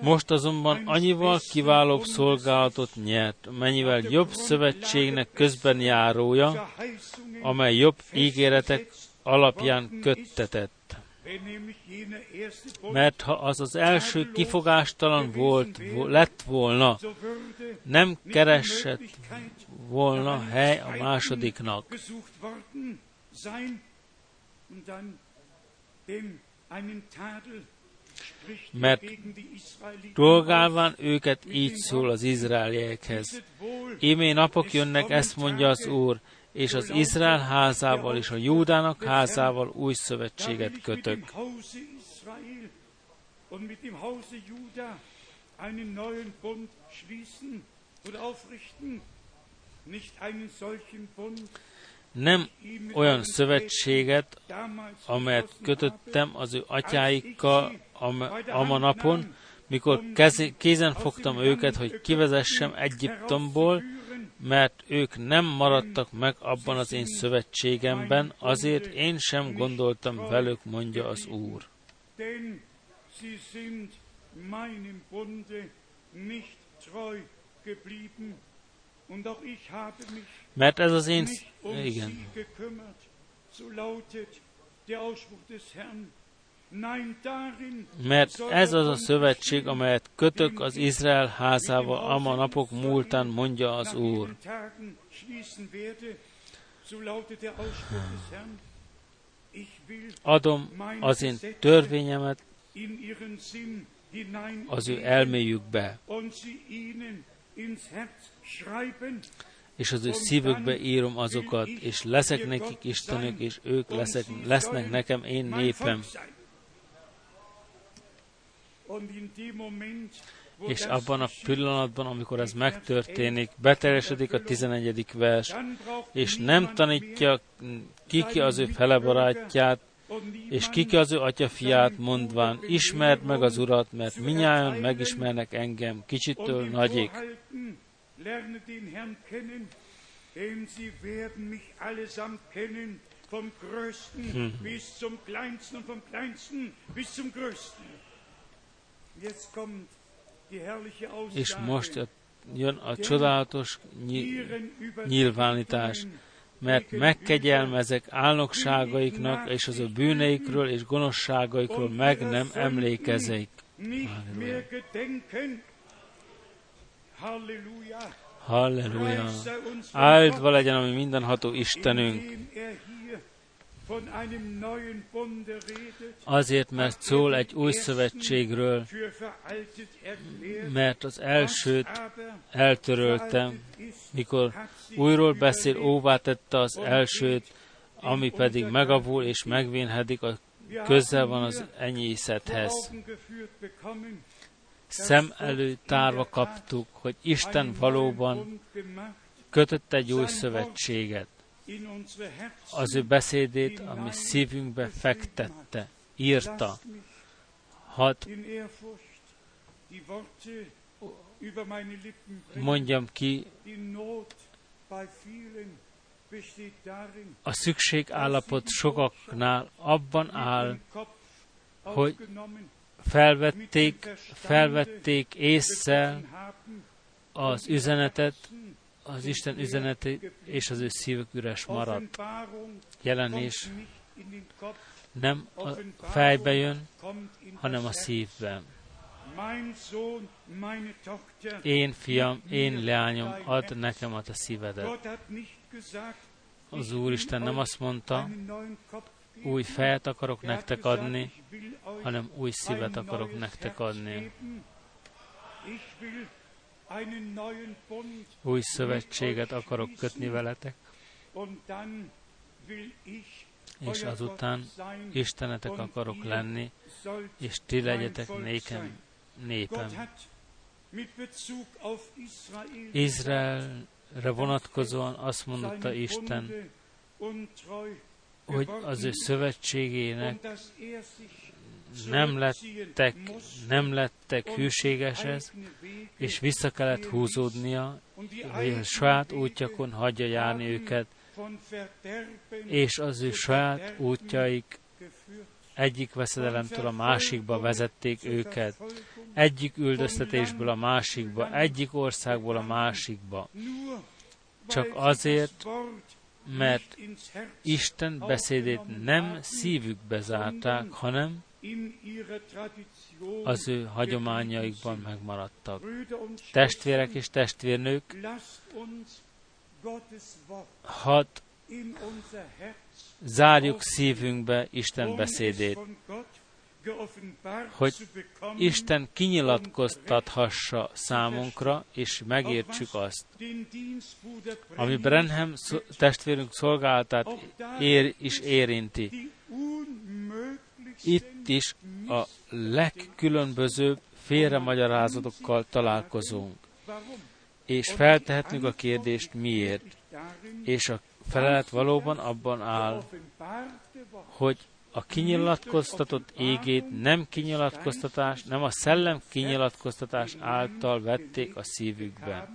most azonban annyival kiválóbb szolgálatot nyert, mennyivel jobb szövetségnek közben járója, amely jobb ígéretek alapján köttetett. Mert ha az az első kifogástalan volt, lett volna, nem keresett volna hely a másodiknak. Mert dolgálván őket így szól az izraeliekhez. Imé napok jönnek, ezt mondja az Úr, és az Izrael házával és a Júdának házával új szövetséget kötök. Nem olyan szövetséget, amelyet kötöttem az ő atyáikkal a napon, mikor kézen fogtam őket, hogy kivezessem Egyiptomból, mert ők nem maradtak meg abban az én szövetségemben, azért én sem gondoltam velük, mondja az Úr. Mert ez az én... Igen. Mert ez az a szövetség, amelyet kötök az Izrael házával ama napok múltán, mondja az Úr. Adom az én törvényemet az ő elméjükbe, és az ő szívükbe írom azokat, és leszek nekik Istenük, és ők leszek, lesznek nekem én népem. És abban a pillanatban, amikor ez megtörténik, beteljesedik a 11. vers, és nem tanítja kiki az ő felebarátját, és kiki az ő atyafiát, mondván, ismerd meg az Urat, mert minnyáján megismernek engem, kicsitől nagyig. denn sie werden mich allesamt kennen, vom Größten hm. bis zum Kleinsten und vom Kleinsten bis zum Größten. És most jön a csodálatos nyilvánítás, mert megkegyelmezek álnokságaiknak és az ő bűneikről és gonoszságaikról meg nem emlékezik. Halleluja! Áldva legyen, ami mindenható Istenünk, Azért, mert szól egy új szövetségről, mert az elsőt eltörölte, mikor újról beszél, óvá tette az elsőt, ami pedig megavul és megvénhedik a közel van az enyészethez. Szem előtt tárva kaptuk, hogy Isten valóban kötött egy új szövetséget. Az ő beszédét, ami szívünkbe fektette, írta. Hadd mondjam ki, a szükségállapot sokaknál abban áll, hogy felvették, felvették észre az üzenetet, az Isten üzenetét, és az ő szívük üres maradt. Jelenés nem a fejbe jön, hanem a szívben. Én fiam, én leányom, add nekem a te szívedet. Az Úristen nem azt mondta, új fejet akarok nektek adni, hanem új szívet akarok nektek adni. Új szövetséget akarok kötni veletek, és azután Istenetek akarok lenni, és ti legyetek nékem népem. Izraelre vonatkozóan azt mondta Isten, hogy az ő szövetségének nem lettek, nem lettek hűségeshez, és vissza kellett húzódnia, hogy a saját útjakon hagyja járni őket, és az ő saját útjaik egyik veszedelemtől a másikba vezették őket, egyik üldöztetésből a másikba, egyik országból a másikba. Csak azért, mert Isten beszédét nem szívükbe zárták, hanem az ő hagyományaikban megmaradtak. Testvérek és testvérnők, hadd zárjuk szívünkbe Isten beszédét, hogy Isten kinyilatkoztathassa számunkra, és megértsük azt, ami Brenham testvérünk szolgálatát ér, is érinti. Itt is a legkülönbözőbb félremagyarázatokkal találkozunk, és feltehetünk a kérdést miért, és a felelet valóban abban áll, hogy a kinyilatkoztatott égét nem kinyilatkoztatás, nem a szellem kinyilatkoztatás által vették a szívükbe,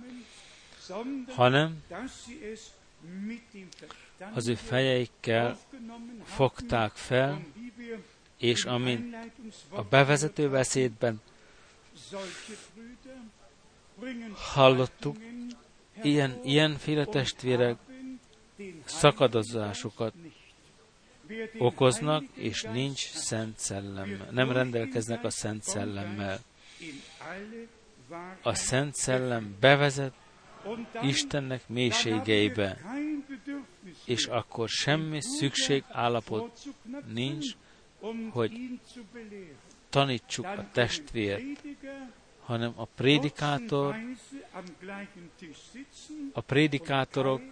hanem az ő fejeikkel fogták fel, és amint a bevezető beszédben hallottuk, ilyen, ilyenféle testvérek szakadozásokat okoznak, és nincs szent szellem. Nem rendelkeznek a szent szellemmel. A szent szellem bevezet Istennek mélységeibe, és akkor semmi szükség állapot nincs, hogy tanítsuk a testvért, hanem a prédikátor, a prédikátorok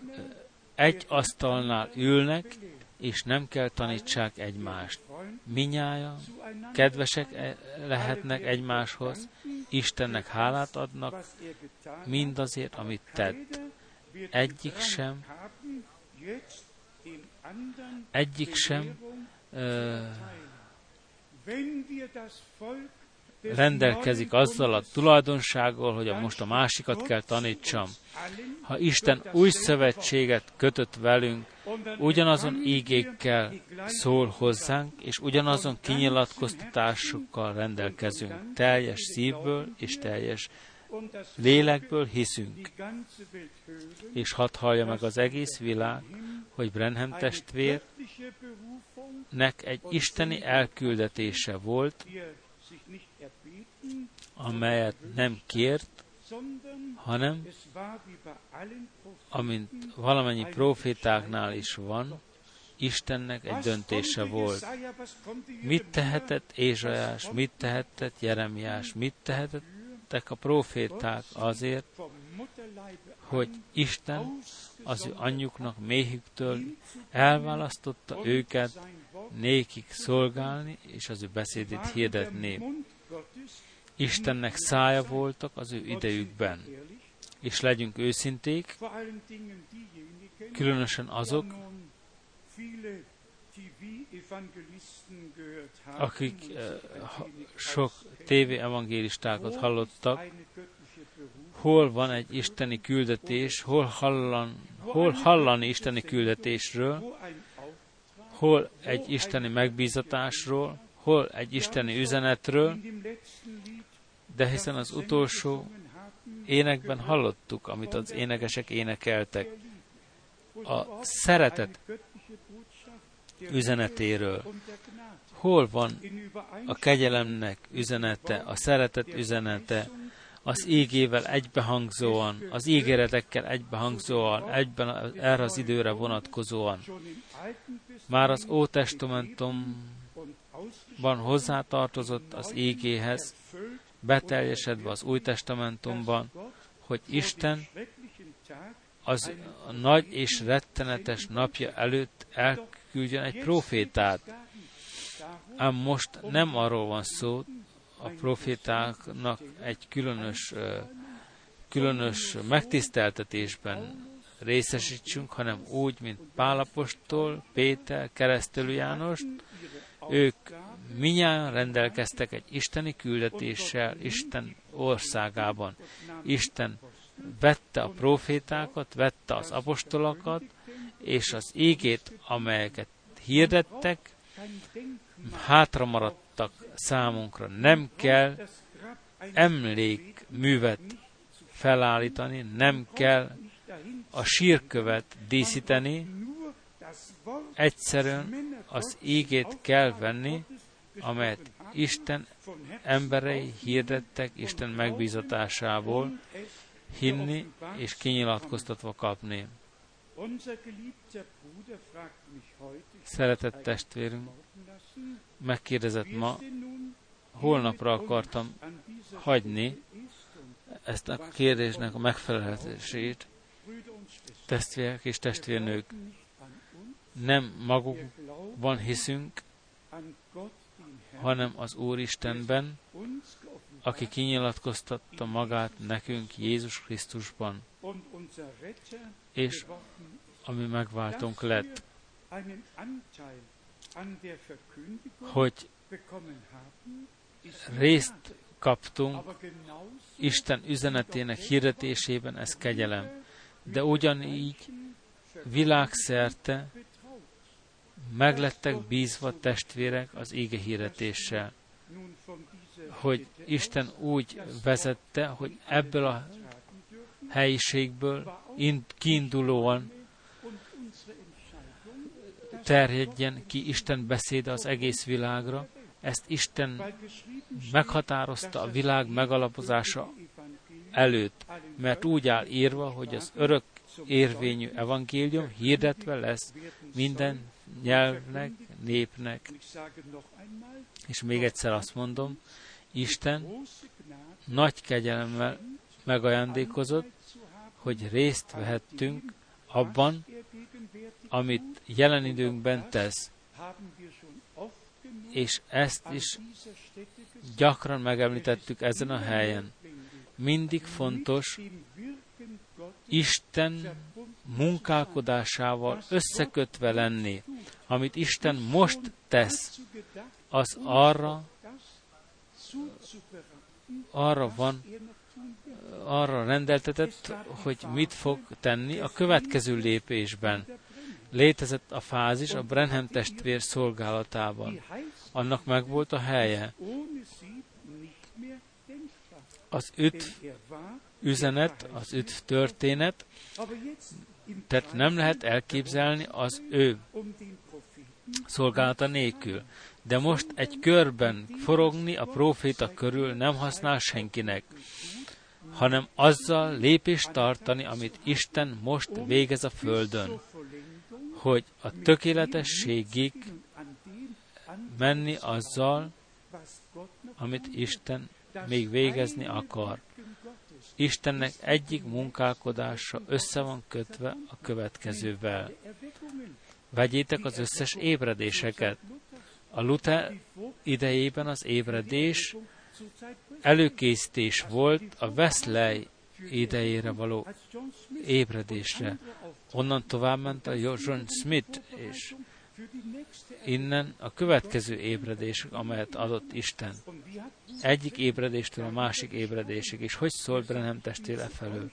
egy asztalnál ülnek, és nem kell tanítsák egymást. Minnyája kedvesek e- lehetnek egymáshoz, Istennek hálát adnak mindazért, amit tett. Egyik sem, egyik sem rendelkezik azzal a tulajdonsággal, hogy a most a másikat kell tanítsam. Ha Isten új szövetséget kötött velünk, ugyanazon ígékkel szól hozzánk, és ugyanazon kinyilatkoztatásokkal rendelkezünk. Teljes szívből és teljes lélekből hiszünk. És hadd hallja meg az egész világ, hogy Brenham testvérnek egy isteni elküldetése volt, amelyet nem kért, hanem, amint valamennyi profétáknál is van, Istennek egy döntése volt. Mit tehetett Ézsajás, mit tehetett Jeremiás, mit tehettek a proféták azért, hogy Isten az ő anyjuknak méhüktől elválasztotta őket, nékik szolgálni, és az ő beszédét hirdetni. Istennek szája voltak az ő idejükben. És legyünk őszinték, különösen azok, akik uh, sok tévé evangélistákat hallottak, hol van egy isteni küldetés, hol, hallan, hol hallani isteni küldetésről, hol egy isteni megbízatásról, hol egy isteni üzenetről, de hiszen az utolsó énekben hallottuk, amit az énekesek énekeltek, a szeretet üzenetéről. Hol van a kegyelemnek üzenete, a szeretet üzenete, az ígével egybehangzóan, az ígéretekkel egybehangzóan, egyben erre az időre vonatkozóan. Már az Ótestamentumban hozzátartozott az ígéhez, beteljesedve az Új Testamentumban, hogy Isten az nagy és rettenetes napja előtt elküldjön egy profétát. Ám most nem arról van szó, a profétáknak egy különös, különös megtiszteltetésben részesítsünk, hanem úgy, mint Pálapostól, Péter, Keresztelő János, ők minnyáján rendelkeztek egy isteni küldetéssel Isten országában. Isten vette a profétákat, vette az apostolokat, és az ígét, amelyeket hirdettek, hátra maradtak számunkra. Nem kell emlékművet felállítani, nem kell a sírkövet díszíteni, egyszerűen az ígét kell venni, amelyet Isten emberei hirdettek Isten megbízatásából, hinni és kinyilatkoztatva kapni. Szeretett testvérünk megkérdezett ma, holnapra akartam hagyni ezt a kérdésnek a megfelelését. Testvérek és testvérnők, nem magukban hiszünk, hanem az Úristenben, aki kinyilatkoztatta magát nekünk Jézus Krisztusban, és ami megváltunk lett, hogy részt kaptunk Isten üzenetének hirdetésében, ez kegyelem. De ugyanígy világszerte meglettek bízva testvérek az ége hirdetéssel, hogy Isten úgy vezette, hogy ebből a helyiségből kiindulóan terjedjen ki Isten beszéde az egész világra. Ezt Isten meghatározta a világ megalapozása előtt, mert úgy áll írva, hogy az örök érvényű evangélium hirdetve lesz minden nyelvnek, népnek. És még egyszer azt mondom, Isten nagy kegyelemmel megajándékozott, hogy részt vehettünk abban, amit jelen időnkben tesz. És ezt is gyakran megemlítettük ezen a helyen. Mindig fontos Isten munkálkodásával összekötve lenni. Amit Isten most tesz, az arra, arra van, arra rendeltetett, hogy mit fog tenni a következő lépésben. Létezett a fázis a Brenham testvér szolgálatában. Annak megvolt a helye. Az üt üzenet, az üt történet, tehát nem lehet elképzelni az ő szolgálata nélkül. De most egy körben forogni a proféta körül nem használ senkinek hanem azzal lépést tartani, amit Isten most végez a földön, hogy a tökéletességig menni azzal, amit Isten még végezni akar. Istennek egyik munkálkodása össze van kötve a következővel. Vegyétek az összes ébredéseket. A Luther idejében az ébredés előkészítés volt a Wesley idejére való ébredésre. Onnan tovább ment a John Smith, és innen a következő ébredés, amelyet adott Isten. Egyik ébredéstől a másik ébredésig. És hogy szól Brenham testvére felől?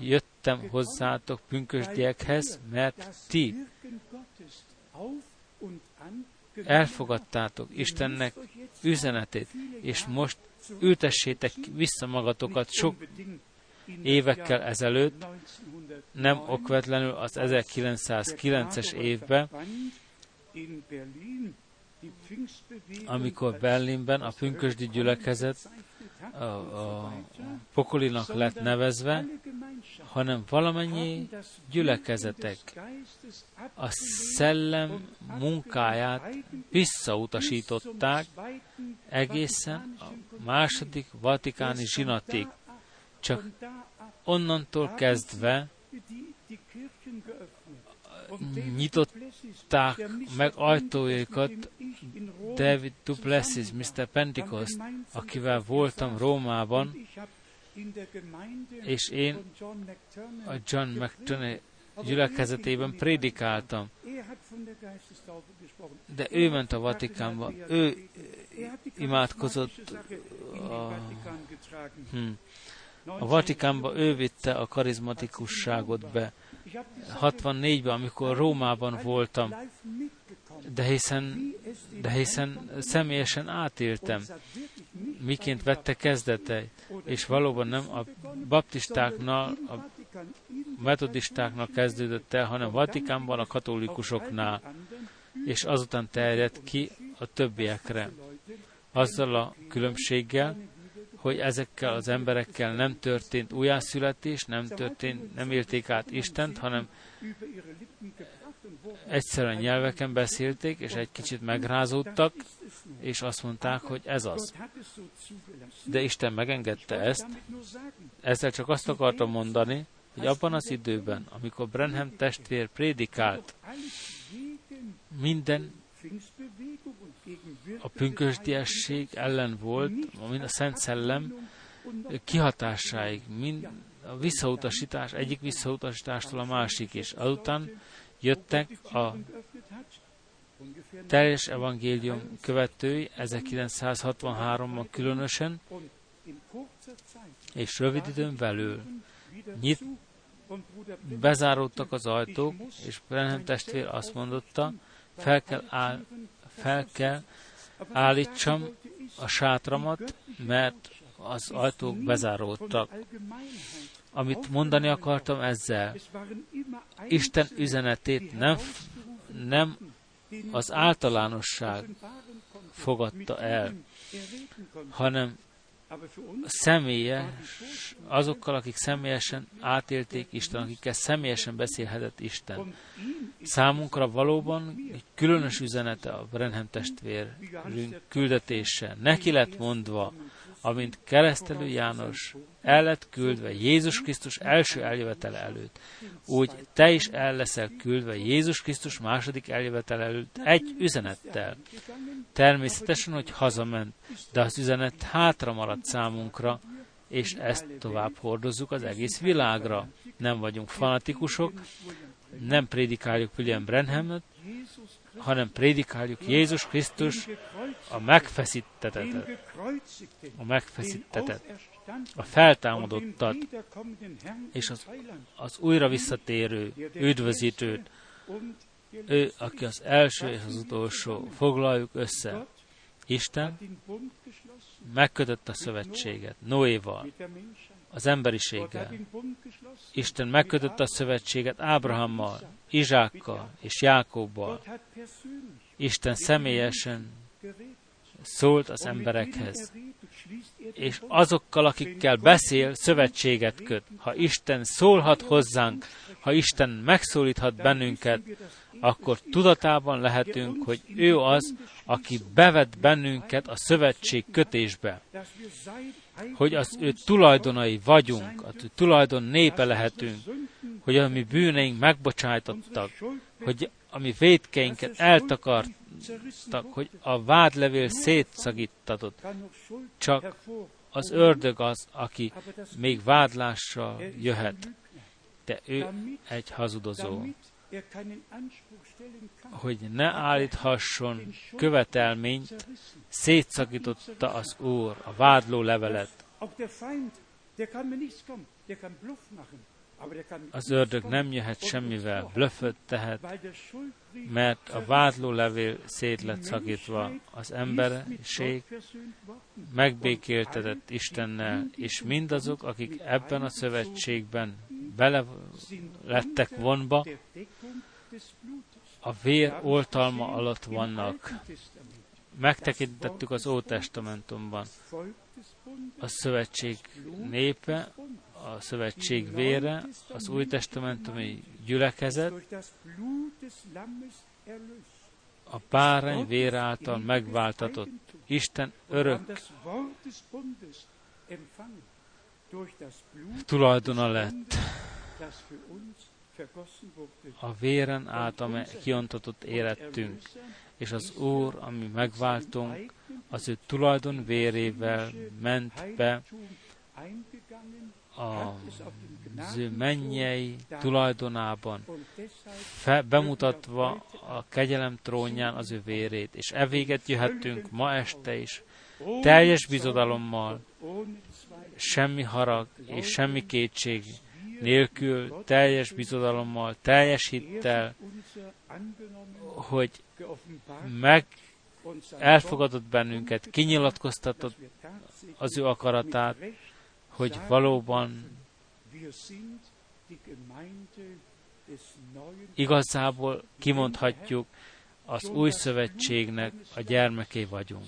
Jöttem hozzátok pünkösdiekhez, mert ti elfogadtátok Istennek üzenetét, és most ültessétek vissza magatokat sok évekkel ezelőtt, nem okvetlenül az 1909-es évben, amikor Berlinben a pünkösdi gyülekezet a, a pokolinak lett nevezve, hanem valamennyi gyülekezetek a szellem munkáját visszautasították egészen a második vatikáni zsinatig. Csak onnantól kezdve nyitották meg ajtójaikat David Duplessis, Mr. Pentecost, akivel voltam Rómában, és én a John McTurney gyülekezetében prédikáltam. De ő ment a Vatikánba, ő imádkozott a, hm, a Vatikánba, ő vitte a karizmatikusságot be. 64-ben, amikor Rómában voltam, de hiszen, de hiszen személyesen átéltem, miként vette kezdete, és valóban nem a baptistáknál, a metodistáknak kezdődött el, hanem Vatikánban a katolikusoknál, és azután terjedt ki a többiekre. Azzal a különbséggel, hogy ezekkel az emberekkel nem történt újjászületés, nem történt, nem élték át Istent, hanem egyszerűen nyelveken beszélték, és egy kicsit megrázódtak, és azt mondták, hogy ez az. De Isten megengedte ezt. Ezzel csak azt akartam mondani, hogy abban az időben, amikor Brenham testvér prédikált, minden pünkösdiesség ellen volt, mind a Szent Szellem kihatásáig, mind a visszautasítás, egyik visszautasítástól a másik, és azután jöttek a teljes evangélium követői 1963-ban különösen, és rövid időn belül nyit, bezáródtak az ajtók, és Brenham testvér azt mondotta, fel kell, áll, fel kell állítsam a sátramat, mert az ajtók bezáródtak. Amit mondani akartam ezzel, Isten üzenetét nem, nem az általánosság fogadta el, hanem személyes, azokkal, akik személyesen átélték Isten, akikkel személyesen beszélhetett Isten. Számunkra valóban egy különös üzenete a Brenham testvér küldetése. Neki lett mondva, amint keresztelő János el lett küldve Jézus Krisztus első eljövetele előtt, úgy te is el leszel küldve Jézus Krisztus második eljövetele előtt egy üzenettel. Természetesen, hogy hazament, de az üzenet hátra maradt számunkra, és ezt tovább hordozzuk az egész világra. Nem vagyunk fanatikusok, nem prédikáljuk William Branhamet, hanem prédikáljuk Jézus Krisztus a megfeszítetetet, a megfeszítetet, a feltámadottat, és az, az újra visszatérő, üdvözítőt, ő, aki az első és az utolsó, foglaljuk össze. Isten megkötött a szövetséget Noéval, az emberiséggel. Isten megkötött a szövetséget Ábrahammal, Izsákkal és Jákobbal. Isten személyesen szólt az emberekhez. És azokkal, akikkel beszél, szövetséget köt. Ha Isten szólhat hozzánk, ha Isten megszólíthat bennünket, akkor tudatában lehetünk, hogy ő az, aki bevet bennünket a szövetség kötésbe. Hogy az ő tulajdonai vagyunk, a tulajdon népe lehetünk, hogy a mi bűneink megbocsájtottak, hogy a mi védkeinket eltakart, szakítottak, hogy a vádlevél szétszakítatott. Csak az ördög az, aki még vádlással jöhet, de ő egy hazudozó hogy ne állíthasson követelményt, szétszakította az Úr a vádló levelet. Az ördög nem jöhet semmivel, blöföt tehet, mert a vádló levél szét lett szakítva. Az emberiség megbékéltetett Istennel, és mindazok, akik ebben a szövetségben bele lettek vonva, a vér oltalma alatt vannak. Megtekintettük az Ótestamentumban. A szövetség népe, a szövetség vére, az új testamentumi gyülekezet, a bárány vér által megváltatott Isten örök tulajdona lett. A véren át, amely kiontatott életünk, és az Úr, ami megváltunk, az ő tulajdon vérével ment be az ő mennyei tulajdonában, fe, bemutatva a kegyelem trónján az ő vérét, és e véget jöhetünk ma este is, teljes bizodalommal, semmi harag és semmi kétség nélkül, teljes bizodalommal, teljes hittel, hogy meg elfogadott bennünket, kinyilatkoztatott az ő akaratát, hogy valóban igazából kimondhatjuk, az új szövetségnek a gyermeké vagyunk.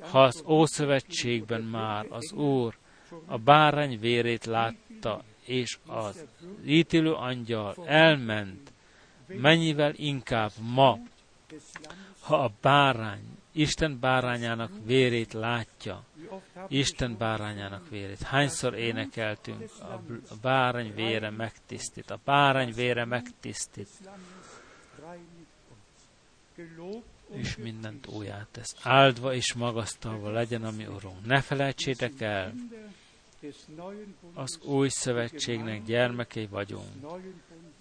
Ha az Ószövetségben már az Úr a bárány vérét látta, és az ítélő angyal elment, mennyivel inkább ma, ha a bárány, Isten bárányának vérét látja, Isten bárányának vérét. Hányszor énekeltünk, a bárány vére megtisztít, a bárány vére megtisztít, és mindent újjá tesz. Áldva és magasztalva legyen a mi Urunk. Ne felejtsétek el, az új szövetségnek gyermekei vagyunk.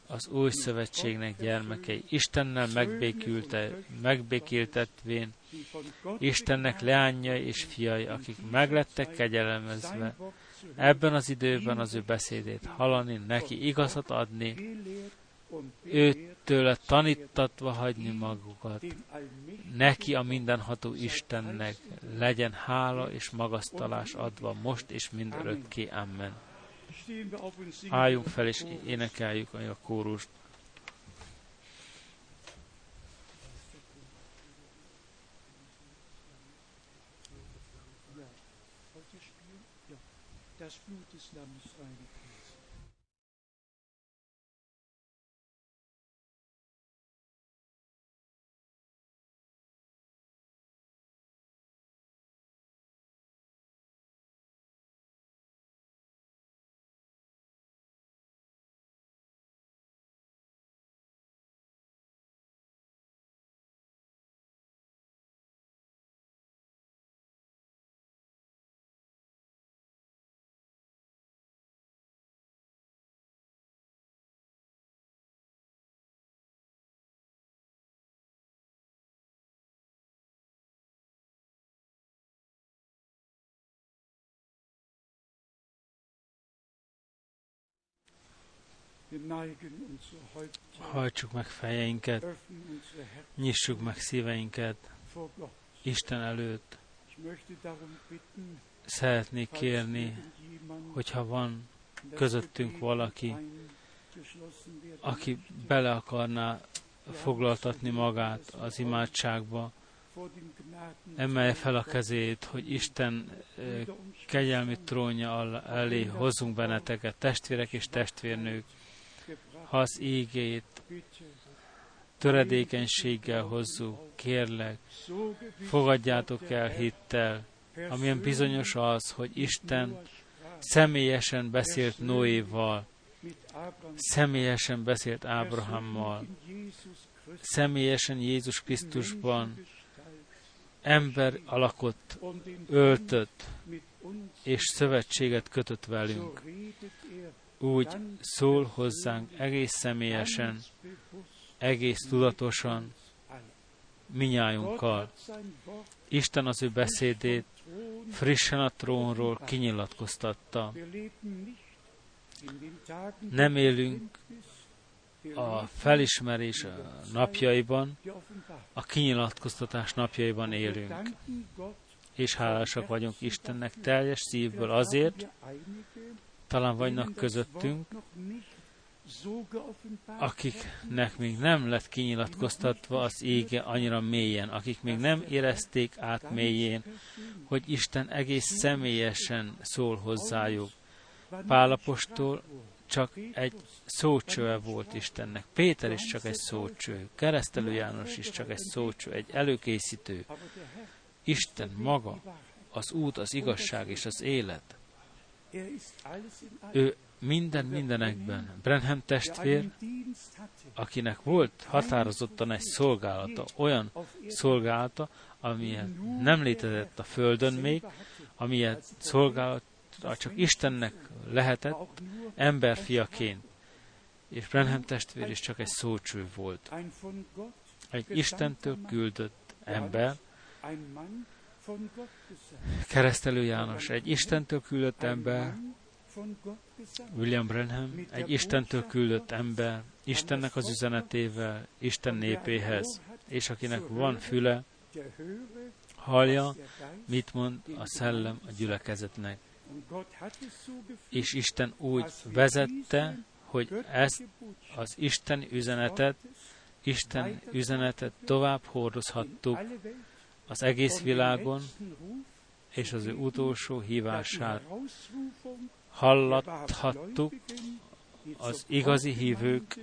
Az új szövetségnek gyermekei. Istennel megbékülte, megbékültetvén, Istennek leányai és fiai, akik meglettek kegyelemezve, ebben az időben az ő beszédét hallani, neki igazat adni, őtőle tanítatva hagyni magukat. Neki a mindenható Istennek legyen hála és magasztalás adva most és mindörökké. Amen. Álljunk fel és énekeljük a kórust. Das Blut des Lammes reinigt. Hajtsuk meg fejeinket, nyissuk meg szíveinket. Isten előtt. Szeretnék kérni, hogyha van közöttünk valaki, aki bele akarná foglaltatni magát az imádságba, emelje fel a kezét, hogy Isten kegyelmi trónja elé hozzunk benneteket, testvérek és testvérnők, ha az ígét töredékenységgel hozzuk, kérlek, fogadjátok el hittel, amilyen bizonyos az, hogy Isten személyesen beszélt Noéval, személyesen beszélt Ábrahammal, személyesen Jézus Krisztusban ember alakot öltött, és szövetséget kötött velünk. Úgy szól hozzánk egész személyesen, egész tudatosan, minnyájunkkal. Isten az ő beszédét frissen a trónról kinyilatkoztatta. Nem élünk a felismerés napjaiban, a kinyilatkoztatás napjaiban élünk. És hálásak vagyunk Istennek teljes szívből azért, talán vannak közöttünk, akiknek még nem lett kinyilatkoztatva az ége annyira mélyen, akik még nem érezték át mélyén, hogy Isten egész személyesen szól hozzájuk. Pálapostól csak egy szócsöve volt Istennek. Péter is csak egy szócső. Keresztelő János is csak egy szócső, egy előkészítő. Isten maga, az út, az igazság és az élet. Ő minden mindenekben. Brenham testvér, akinek volt határozottan egy szolgálata, olyan szolgálata, amilyen nem létezett a Földön még, amilyen szolgálata csak Istennek lehetett emberfiaként. És Brenham testvér is csak egy szócső volt. Egy Istentől küldött ember, Keresztelő János, egy Istentől küldött ember, William Branham, egy Istentől küldött ember, Istennek az üzenetével, Isten népéhez, és akinek van füle, hallja, mit mond a szellem a gyülekezetnek. És Isten úgy vezette, hogy ezt az Isten üzenetet, Isten üzenetet tovább hordozhattuk az egész világon, és az ő utolsó hívását hallathattuk, az igazi hívők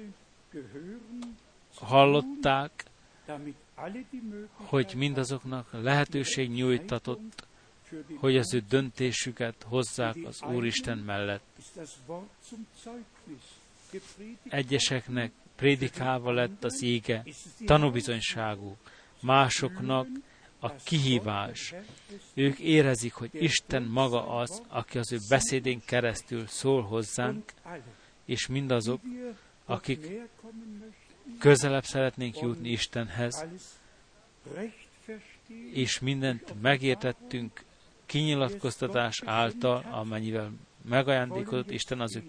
hallották, hogy mindazoknak lehetőség nyújtatott, hogy az ő döntésüket hozzák az Úristen mellett. Egyeseknek prédikálva lett az ége, tanúbizonyságú, másoknak a kihívás. Ők érezik, hogy Isten maga az, aki az ő beszédén keresztül szól hozzánk, és mindazok, akik közelebb szeretnénk jutni Istenhez, és mindent megértettünk kinyilatkoztatás által, amennyivel megajándékozott Isten az ő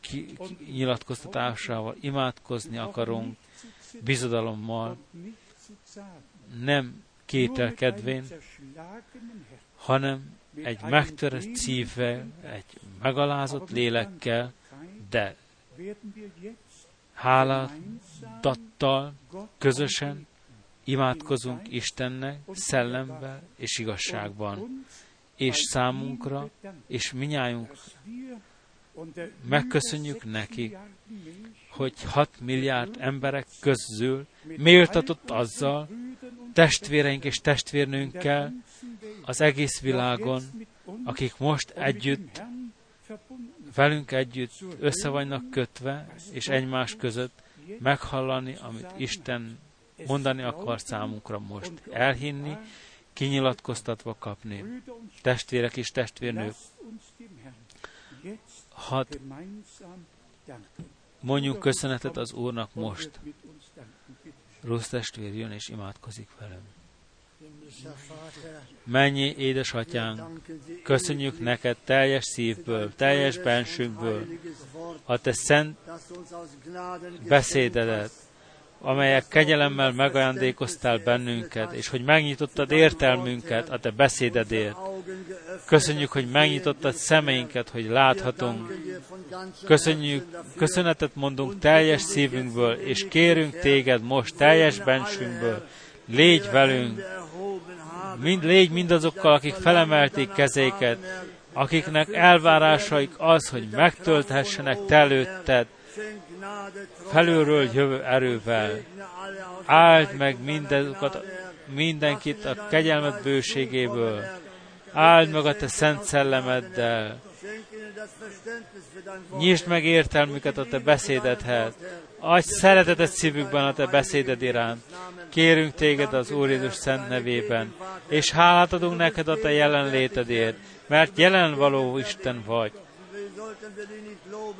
kinyilatkoztatásával imádkozni akarunk, bizodalommal, nem kételkedvén, hanem egy megtörött szívvel, egy megalázott lélekkel, de háládattal, közösen imádkozunk Istennek szellemben és igazságban, és számunkra, és minnyájunk megköszönjük neki, hogy 6 milliárd emberek közül méltatott azzal, testvéreink és testvérnőnkkel az egész világon, akik most együtt, velünk együtt össze vannak kötve, és egymás között meghallani, amit Isten mondani akar számunkra most. Elhinni, kinyilatkoztatva kapni. Testvérek és testvérnők, hadd mondjunk köszönetet az Úrnak most. Rossz testvér jön és imádkozik velem. Mennyi édesatyánk, köszönjük neked teljes szívből, teljes bensőnkből a te szent beszédedet, amelyek kegyelemmel megajándékoztál bennünket, és hogy megnyitottad értelmünket a te beszédedért. Köszönjük, hogy megnyitottad szemeinket, hogy láthatunk. Köszönjük, köszönetet mondunk teljes szívünkből, és kérünk téged most teljes bensünkből. Légy velünk, mind, légy mindazokkal, akik felemelték kezéket, akiknek elvárásaik az, hogy megtölthessenek te előtted, felülről jövő erővel. Áld meg mindezukat, mindenkit a kegyelmet bőségéből. Áld meg a te szent szellemeddel. Nyisd meg értelmüket a Te beszédedhez. Adj szeretetet szívükben a Te beszéded iránt. Kérünk Téged az Úr Jézus szent nevében, és hálát adunk neked a Te jelenlétedért, mert jelen való Isten vagy.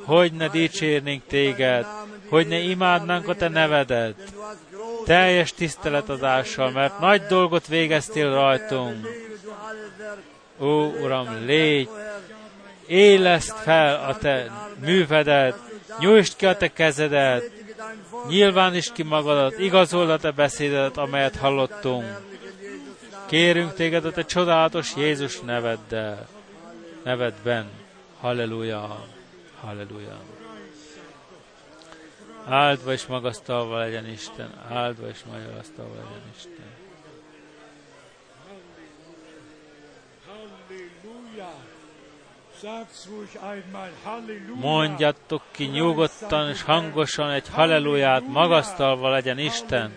Hogy ne dicsérnénk Téged, hogy ne imádnánk a Te nevedet, teljes tiszteletadással, mert nagy dolgot végeztél rajtunk. Ó, Uram, légy, éleszt fel a Te művedet, nyújtsd ki a Te kezedet, nyilvánítsd ki magadat, igazold a Te beszédedet, amelyet hallottunk. Kérünk Téged a Te csodálatos Jézus neveddel, nevedben. Halleluja, halleluja. Áldva és magasztalva legyen Isten, áldva és magasztalva legyen Isten. Mondjatok ki nyugodtan és hangosan egy halleluját, magasztalva legyen Isten.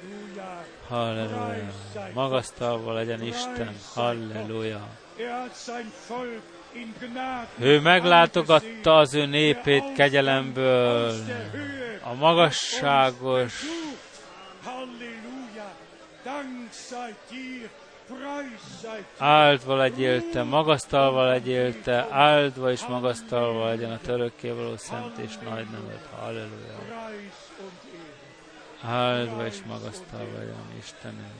Halleluja. Magasztalva legyen Isten. Halleluja. Ő meglátogatta az ő népét kegyelemből, a magasságos áldva legyél te, magasztalva legyél te, áldva és magasztalva legyen a való szent és nagy nevet. Halleluja. Áldva és magasztalva legyen Istenem.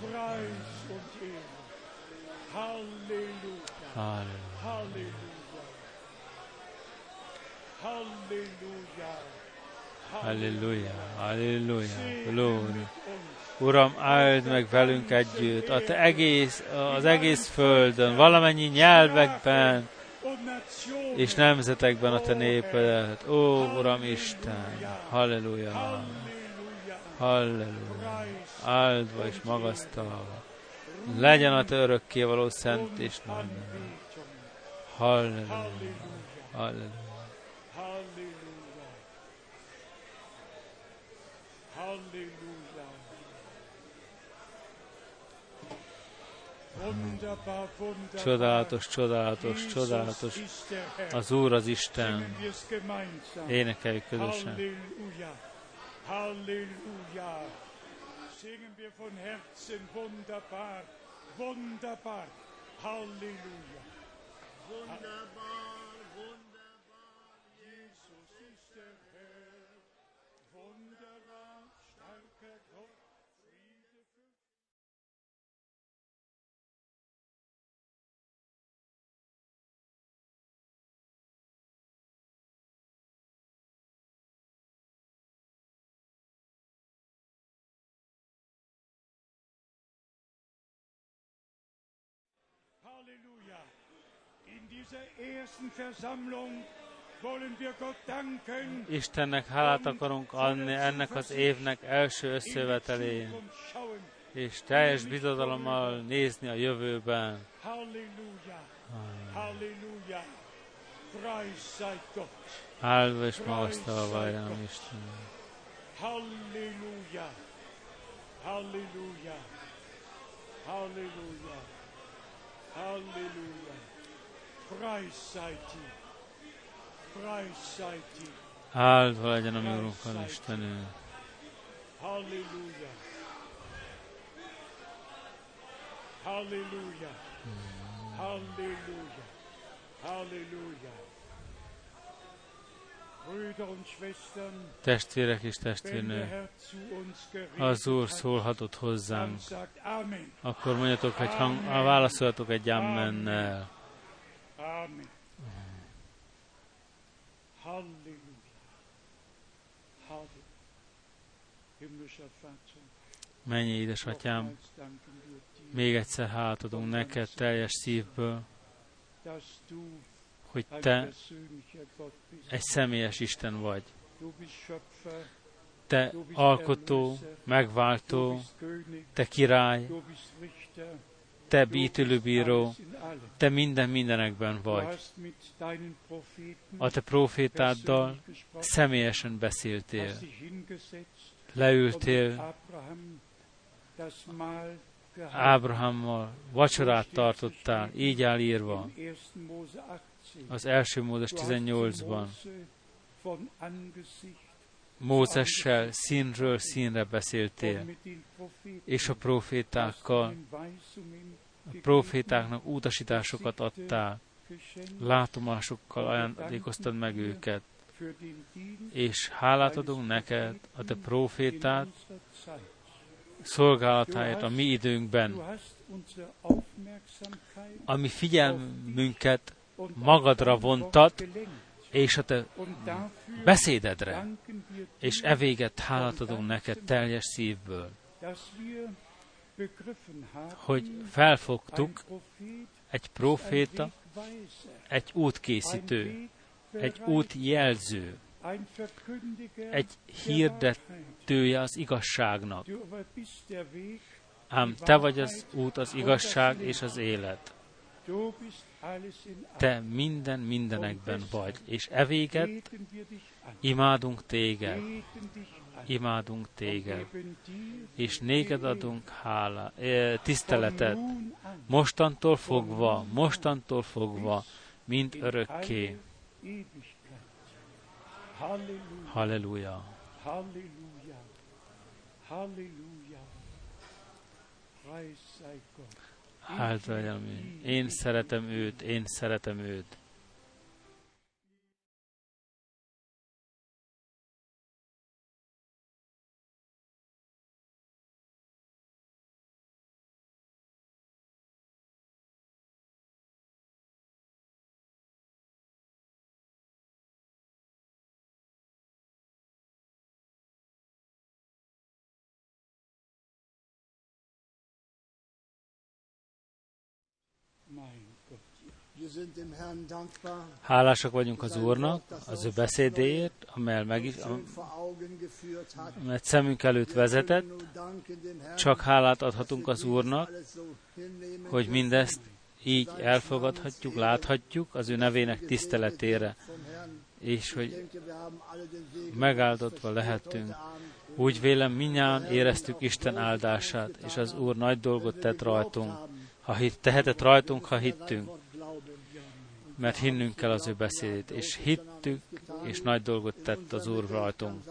Halleluja. Halleluja, halleluja, glory. Uram, áld meg velünk együtt, a te egész, az egész földön, valamennyi nyelvekben, és nemzetekben a te népedet. Ó, Uram Isten, halleluja, halleluja, áldva és magasztalva. Legyen a te örökkévaló szent és nagy Halleluja, halleluja. Csodálatos, csodálatos, csodálatos. Az Úr az Isten. Énekeljük közösen. Halleluja. Singen wir von Herzen wunderbar, wunderbar. Halleluja. Wunderbar. Halleluja. In dieser ersten Versammlung wollen wir Gott danken. Istennek hálát akarunk adni ennek az évnek első összevetelén, és teljes bizodalommal nézni a jövőben. Halleluja. És magasztalva legyen Isten. Halleluja. Halleluja. Halleluja. Halleluja. Áldva legyen a mi Urunkkal Istenünk. Halleluja. Halleluja. Halleluja. Halleluja. Testvérek és testvérnők, az Úr szólhatott hozzánk, akkor mondjatok egy hang, válaszoljatok egy ammennel. Amen. Mennyi édesatyám, még egyszer hálát adunk neked teljes szívből, hogy te egy személyes Isten vagy. Te alkotó, megváltó, te király, te bítélőbíró, te minden mindenekben vagy. A te profétáddal személyesen beszéltél. Leültél Ábrahammal, vacsorát tartottál, így áll írva. Az első Mózes 18-ban Mózessel színről színre beszéltél, és a profétákkal, a profétáknak utasításokat adtál, látomásokkal ajándékoztad meg őket, és hálát adunk neked a te profétát szolgálatáért a mi időnkben, ami figyelmünket magadra vontat, és a te beszédedre, és evéget hálát adunk neked teljes szívből, hogy felfogtuk egy proféta, egy útkészítő, egy útjelző, egy hirdetője az igazságnak. Ám te vagy az út, az igazság és az élet. Te minden mindenekben vagy, és evéget imádunk téged, imádunk téged, és néked adunk hála, tiszteletet, mostantól fogva, mostantól fogva, mint örökké. Halleluja. Halleluja. Halleluja. Áldva Én szeretem őt, én szeretem őt. Hálásak vagyunk az Úrnak az ő beszédéért, amely meg amelyet szemünk előtt vezetett. Csak hálát adhatunk az Úrnak, hogy mindezt így elfogadhatjuk, láthatjuk az ő nevének tiszteletére, és hogy megáldotva lehetünk. Úgy vélem, minnyáján éreztük Isten áldását, és az Úr nagy dolgot tett rajtunk. Ha hit, tehetett rajtunk, ha hittünk mert hinnünk kell az ő beszédét, és hittük, és nagy dolgot tett az Úr rajtunk.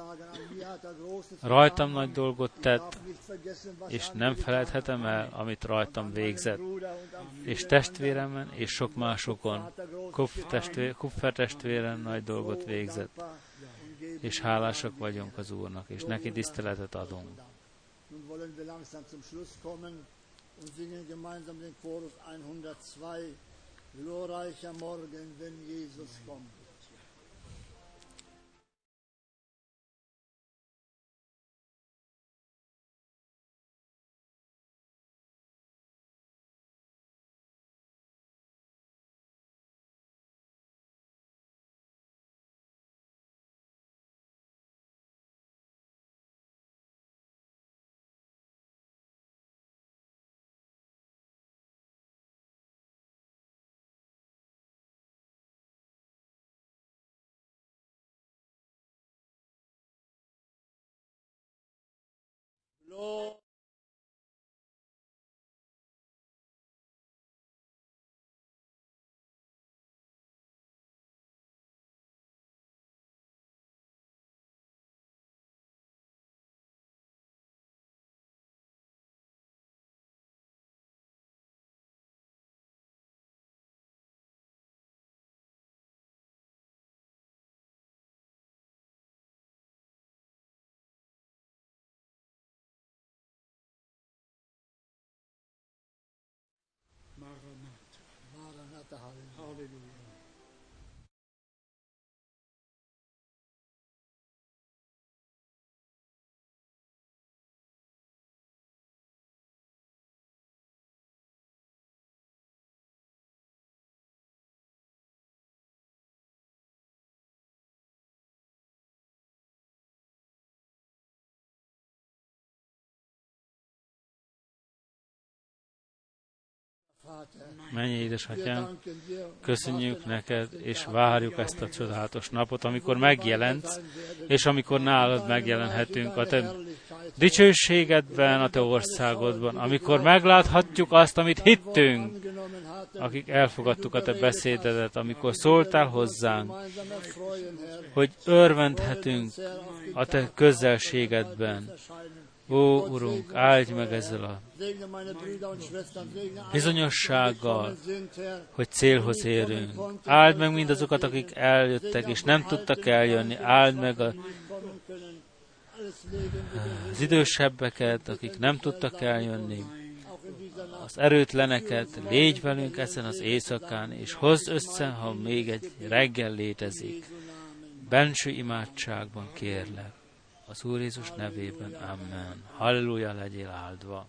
Rajtam nagy dolgot tett, és nem felejthetem el, amit rajtam végzett. És testvéremen, és sok másokon, Kupfer testvéren nagy dolgot végzett. És hálásak vagyunk az Úrnak, és neki tiszteletet adunk. und singen gemeinsam den Chorus 102. Glorreicher Morgen, wenn Jesus kommt. לא, Maranatha. Maranatha, hallelujah. Hallelujah. Menj, édesatyám, köszönjük neked, és várjuk ezt a csodálatos napot, amikor megjelensz, és amikor nálad megjelenhetünk a te dicsőségedben, a te országodban, amikor megláthatjuk azt, amit hittünk, akik elfogadtuk a te beszédedet, amikor szóltál hozzánk, hogy örvendhetünk a te közelségedben. Ó, Urunk, áldj meg ezzel a bizonyossággal, hogy célhoz érünk. Áld meg mindazokat, akik eljöttek, és nem tudtak eljönni. Áld meg a, az idősebbeket, akik nem tudtak eljönni. Az erőtleneket, légy velünk ezen az éjszakán, és hozz össze, ha még egy reggel létezik. Benső imádságban kérlek. Az Úr Jézus nevében, Amen. Halleluja, legyél áldva.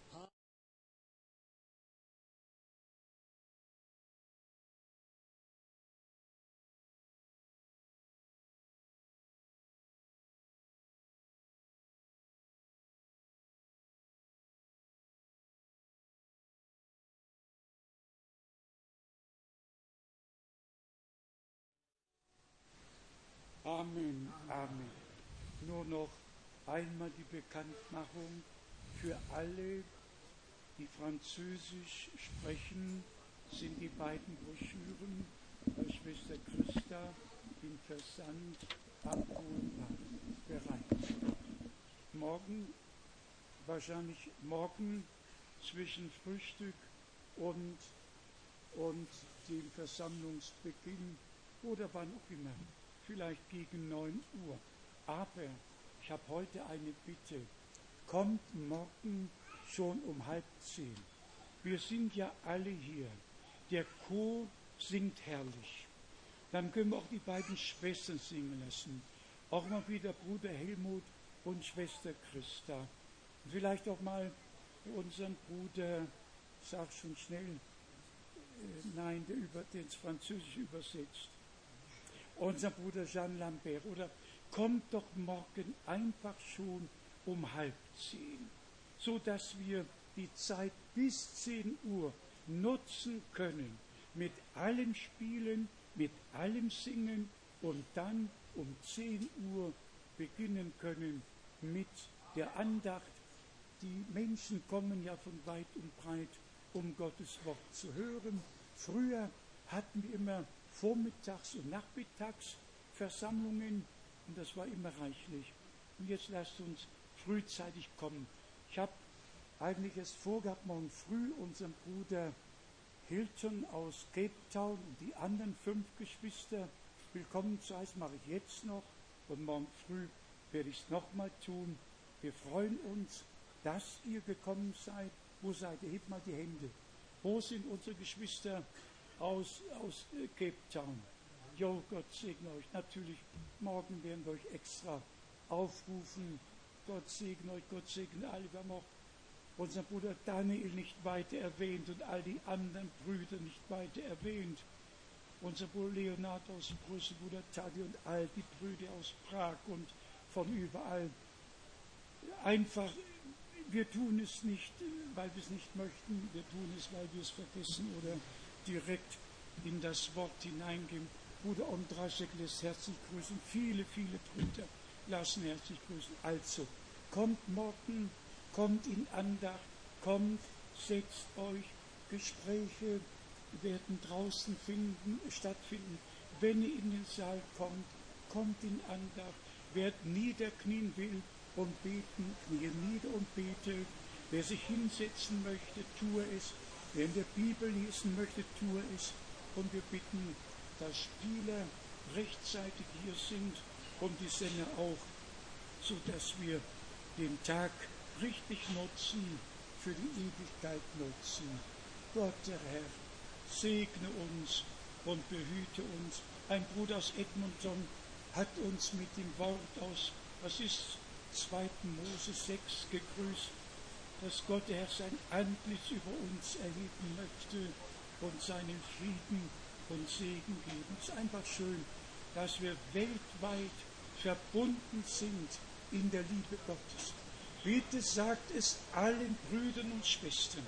Amen, Amen. Nur noch einmal die Bekanntmachung für alle, die Französisch sprechen, sind die beiden Broschüren bei Schwester Christa im Versand abholbar bereit. Morgen, wahrscheinlich morgen zwischen Frühstück und, und dem Versammlungsbeginn oder wann auch immer, vielleicht gegen 9 Uhr. Aber ich habe heute eine Bitte. Kommt morgen schon um halb zehn. Wir sind ja alle hier. Der Chor singt herrlich. Dann können wir auch die beiden Schwestern singen lassen. Auch mal wieder Bruder Helmut und Schwester Christa. Vielleicht auch mal unseren Bruder, sag schon schnell, äh, nein, der über, ins Französisch übersetzt. Unser Bruder Jean Lambert oder kommt doch morgen einfach schon um halb zehn, so dass wir die Zeit bis zehn Uhr nutzen können, mit allem Spielen, mit allem Singen und dann um zehn Uhr beginnen können mit der Andacht. Die Menschen kommen ja von weit und breit, um Gottes Wort zu hören. Früher hatten wir immer Vormittags- und Nachmittagsversammlungen und das war immer reichlich. Und jetzt lasst uns frühzeitig kommen. Ich habe eigentlich es vorgehabt, morgen früh unseren Bruder Hilton aus Cape Town und die anderen fünf Geschwister willkommen zu heißen, mache ich jetzt noch und morgen früh werde ich es nochmal tun. Wir freuen uns, dass ihr gekommen seid. Wo seid ihr? Hebt mal die Hände. Wo sind unsere Geschwister aus, aus äh, Cape Town? Jo, Gott segne euch. Natürlich, morgen werden wir euch extra aufrufen. Gott segne euch, Gott segne alle. Wir haben auch unseren Bruder Daniel nicht weiter erwähnt und all die anderen Brüder nicht weiter erwähnt. Unser Bruder Leonard aus Brüssel, Bruder Tadi und all die Brüder aus Prag und von überall. Einfach, wir tun es nicht, weil wir es nicht möchten, wir tun es, weil wir es vergessen oder direkt in das Wort hineingehen. Bruder Ondraschek lässt herzlich grüßen. Viele, viele Brüder lassen herzlich grüßen. Also, kommt morgen, kommt in Andacht, kommt, setzt euch. Gespräche werden draußen finden, stattfinden. Wenn ihr in den Saal kommt, kommt in Andacht. Wer niederknien will und beten, knie nieder und bete. Wer sich hinsetzen möchte, tue es. In der Bibel lesen möchte, tue es. Und wir bitten dass Spieler rechtzeitig hier sind und die Sänger auch, so dass wir den Tag richtig nutzen, für die Ewigkeit nutzen. Gott, der Herr, segne uns und behüte uns. Ein Bruder aus Edmonton hat uns mit dem Wort aus, was ist 2. Mose 6 gegrüßt, dass Gott, der Herr, sein Antlitz über uns erheben möchte und seinen Frieden und Segen geben. Es ist einfach schön, dass wir weltweit verbunden sind in der Liebe Gottes. Bitte sagt es allen Brüdern und Schwestern,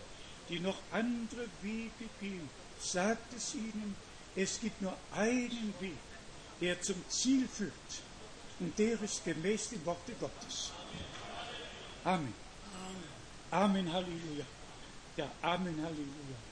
die noch andere Wege gehen, sagt es ihnen, es gibt nur einen Weg, der zum Ziel führt. Und der ist gemäß dem Worte Gottes. Amen. Amen, Halleluja. Ja, Amen, Halleluja.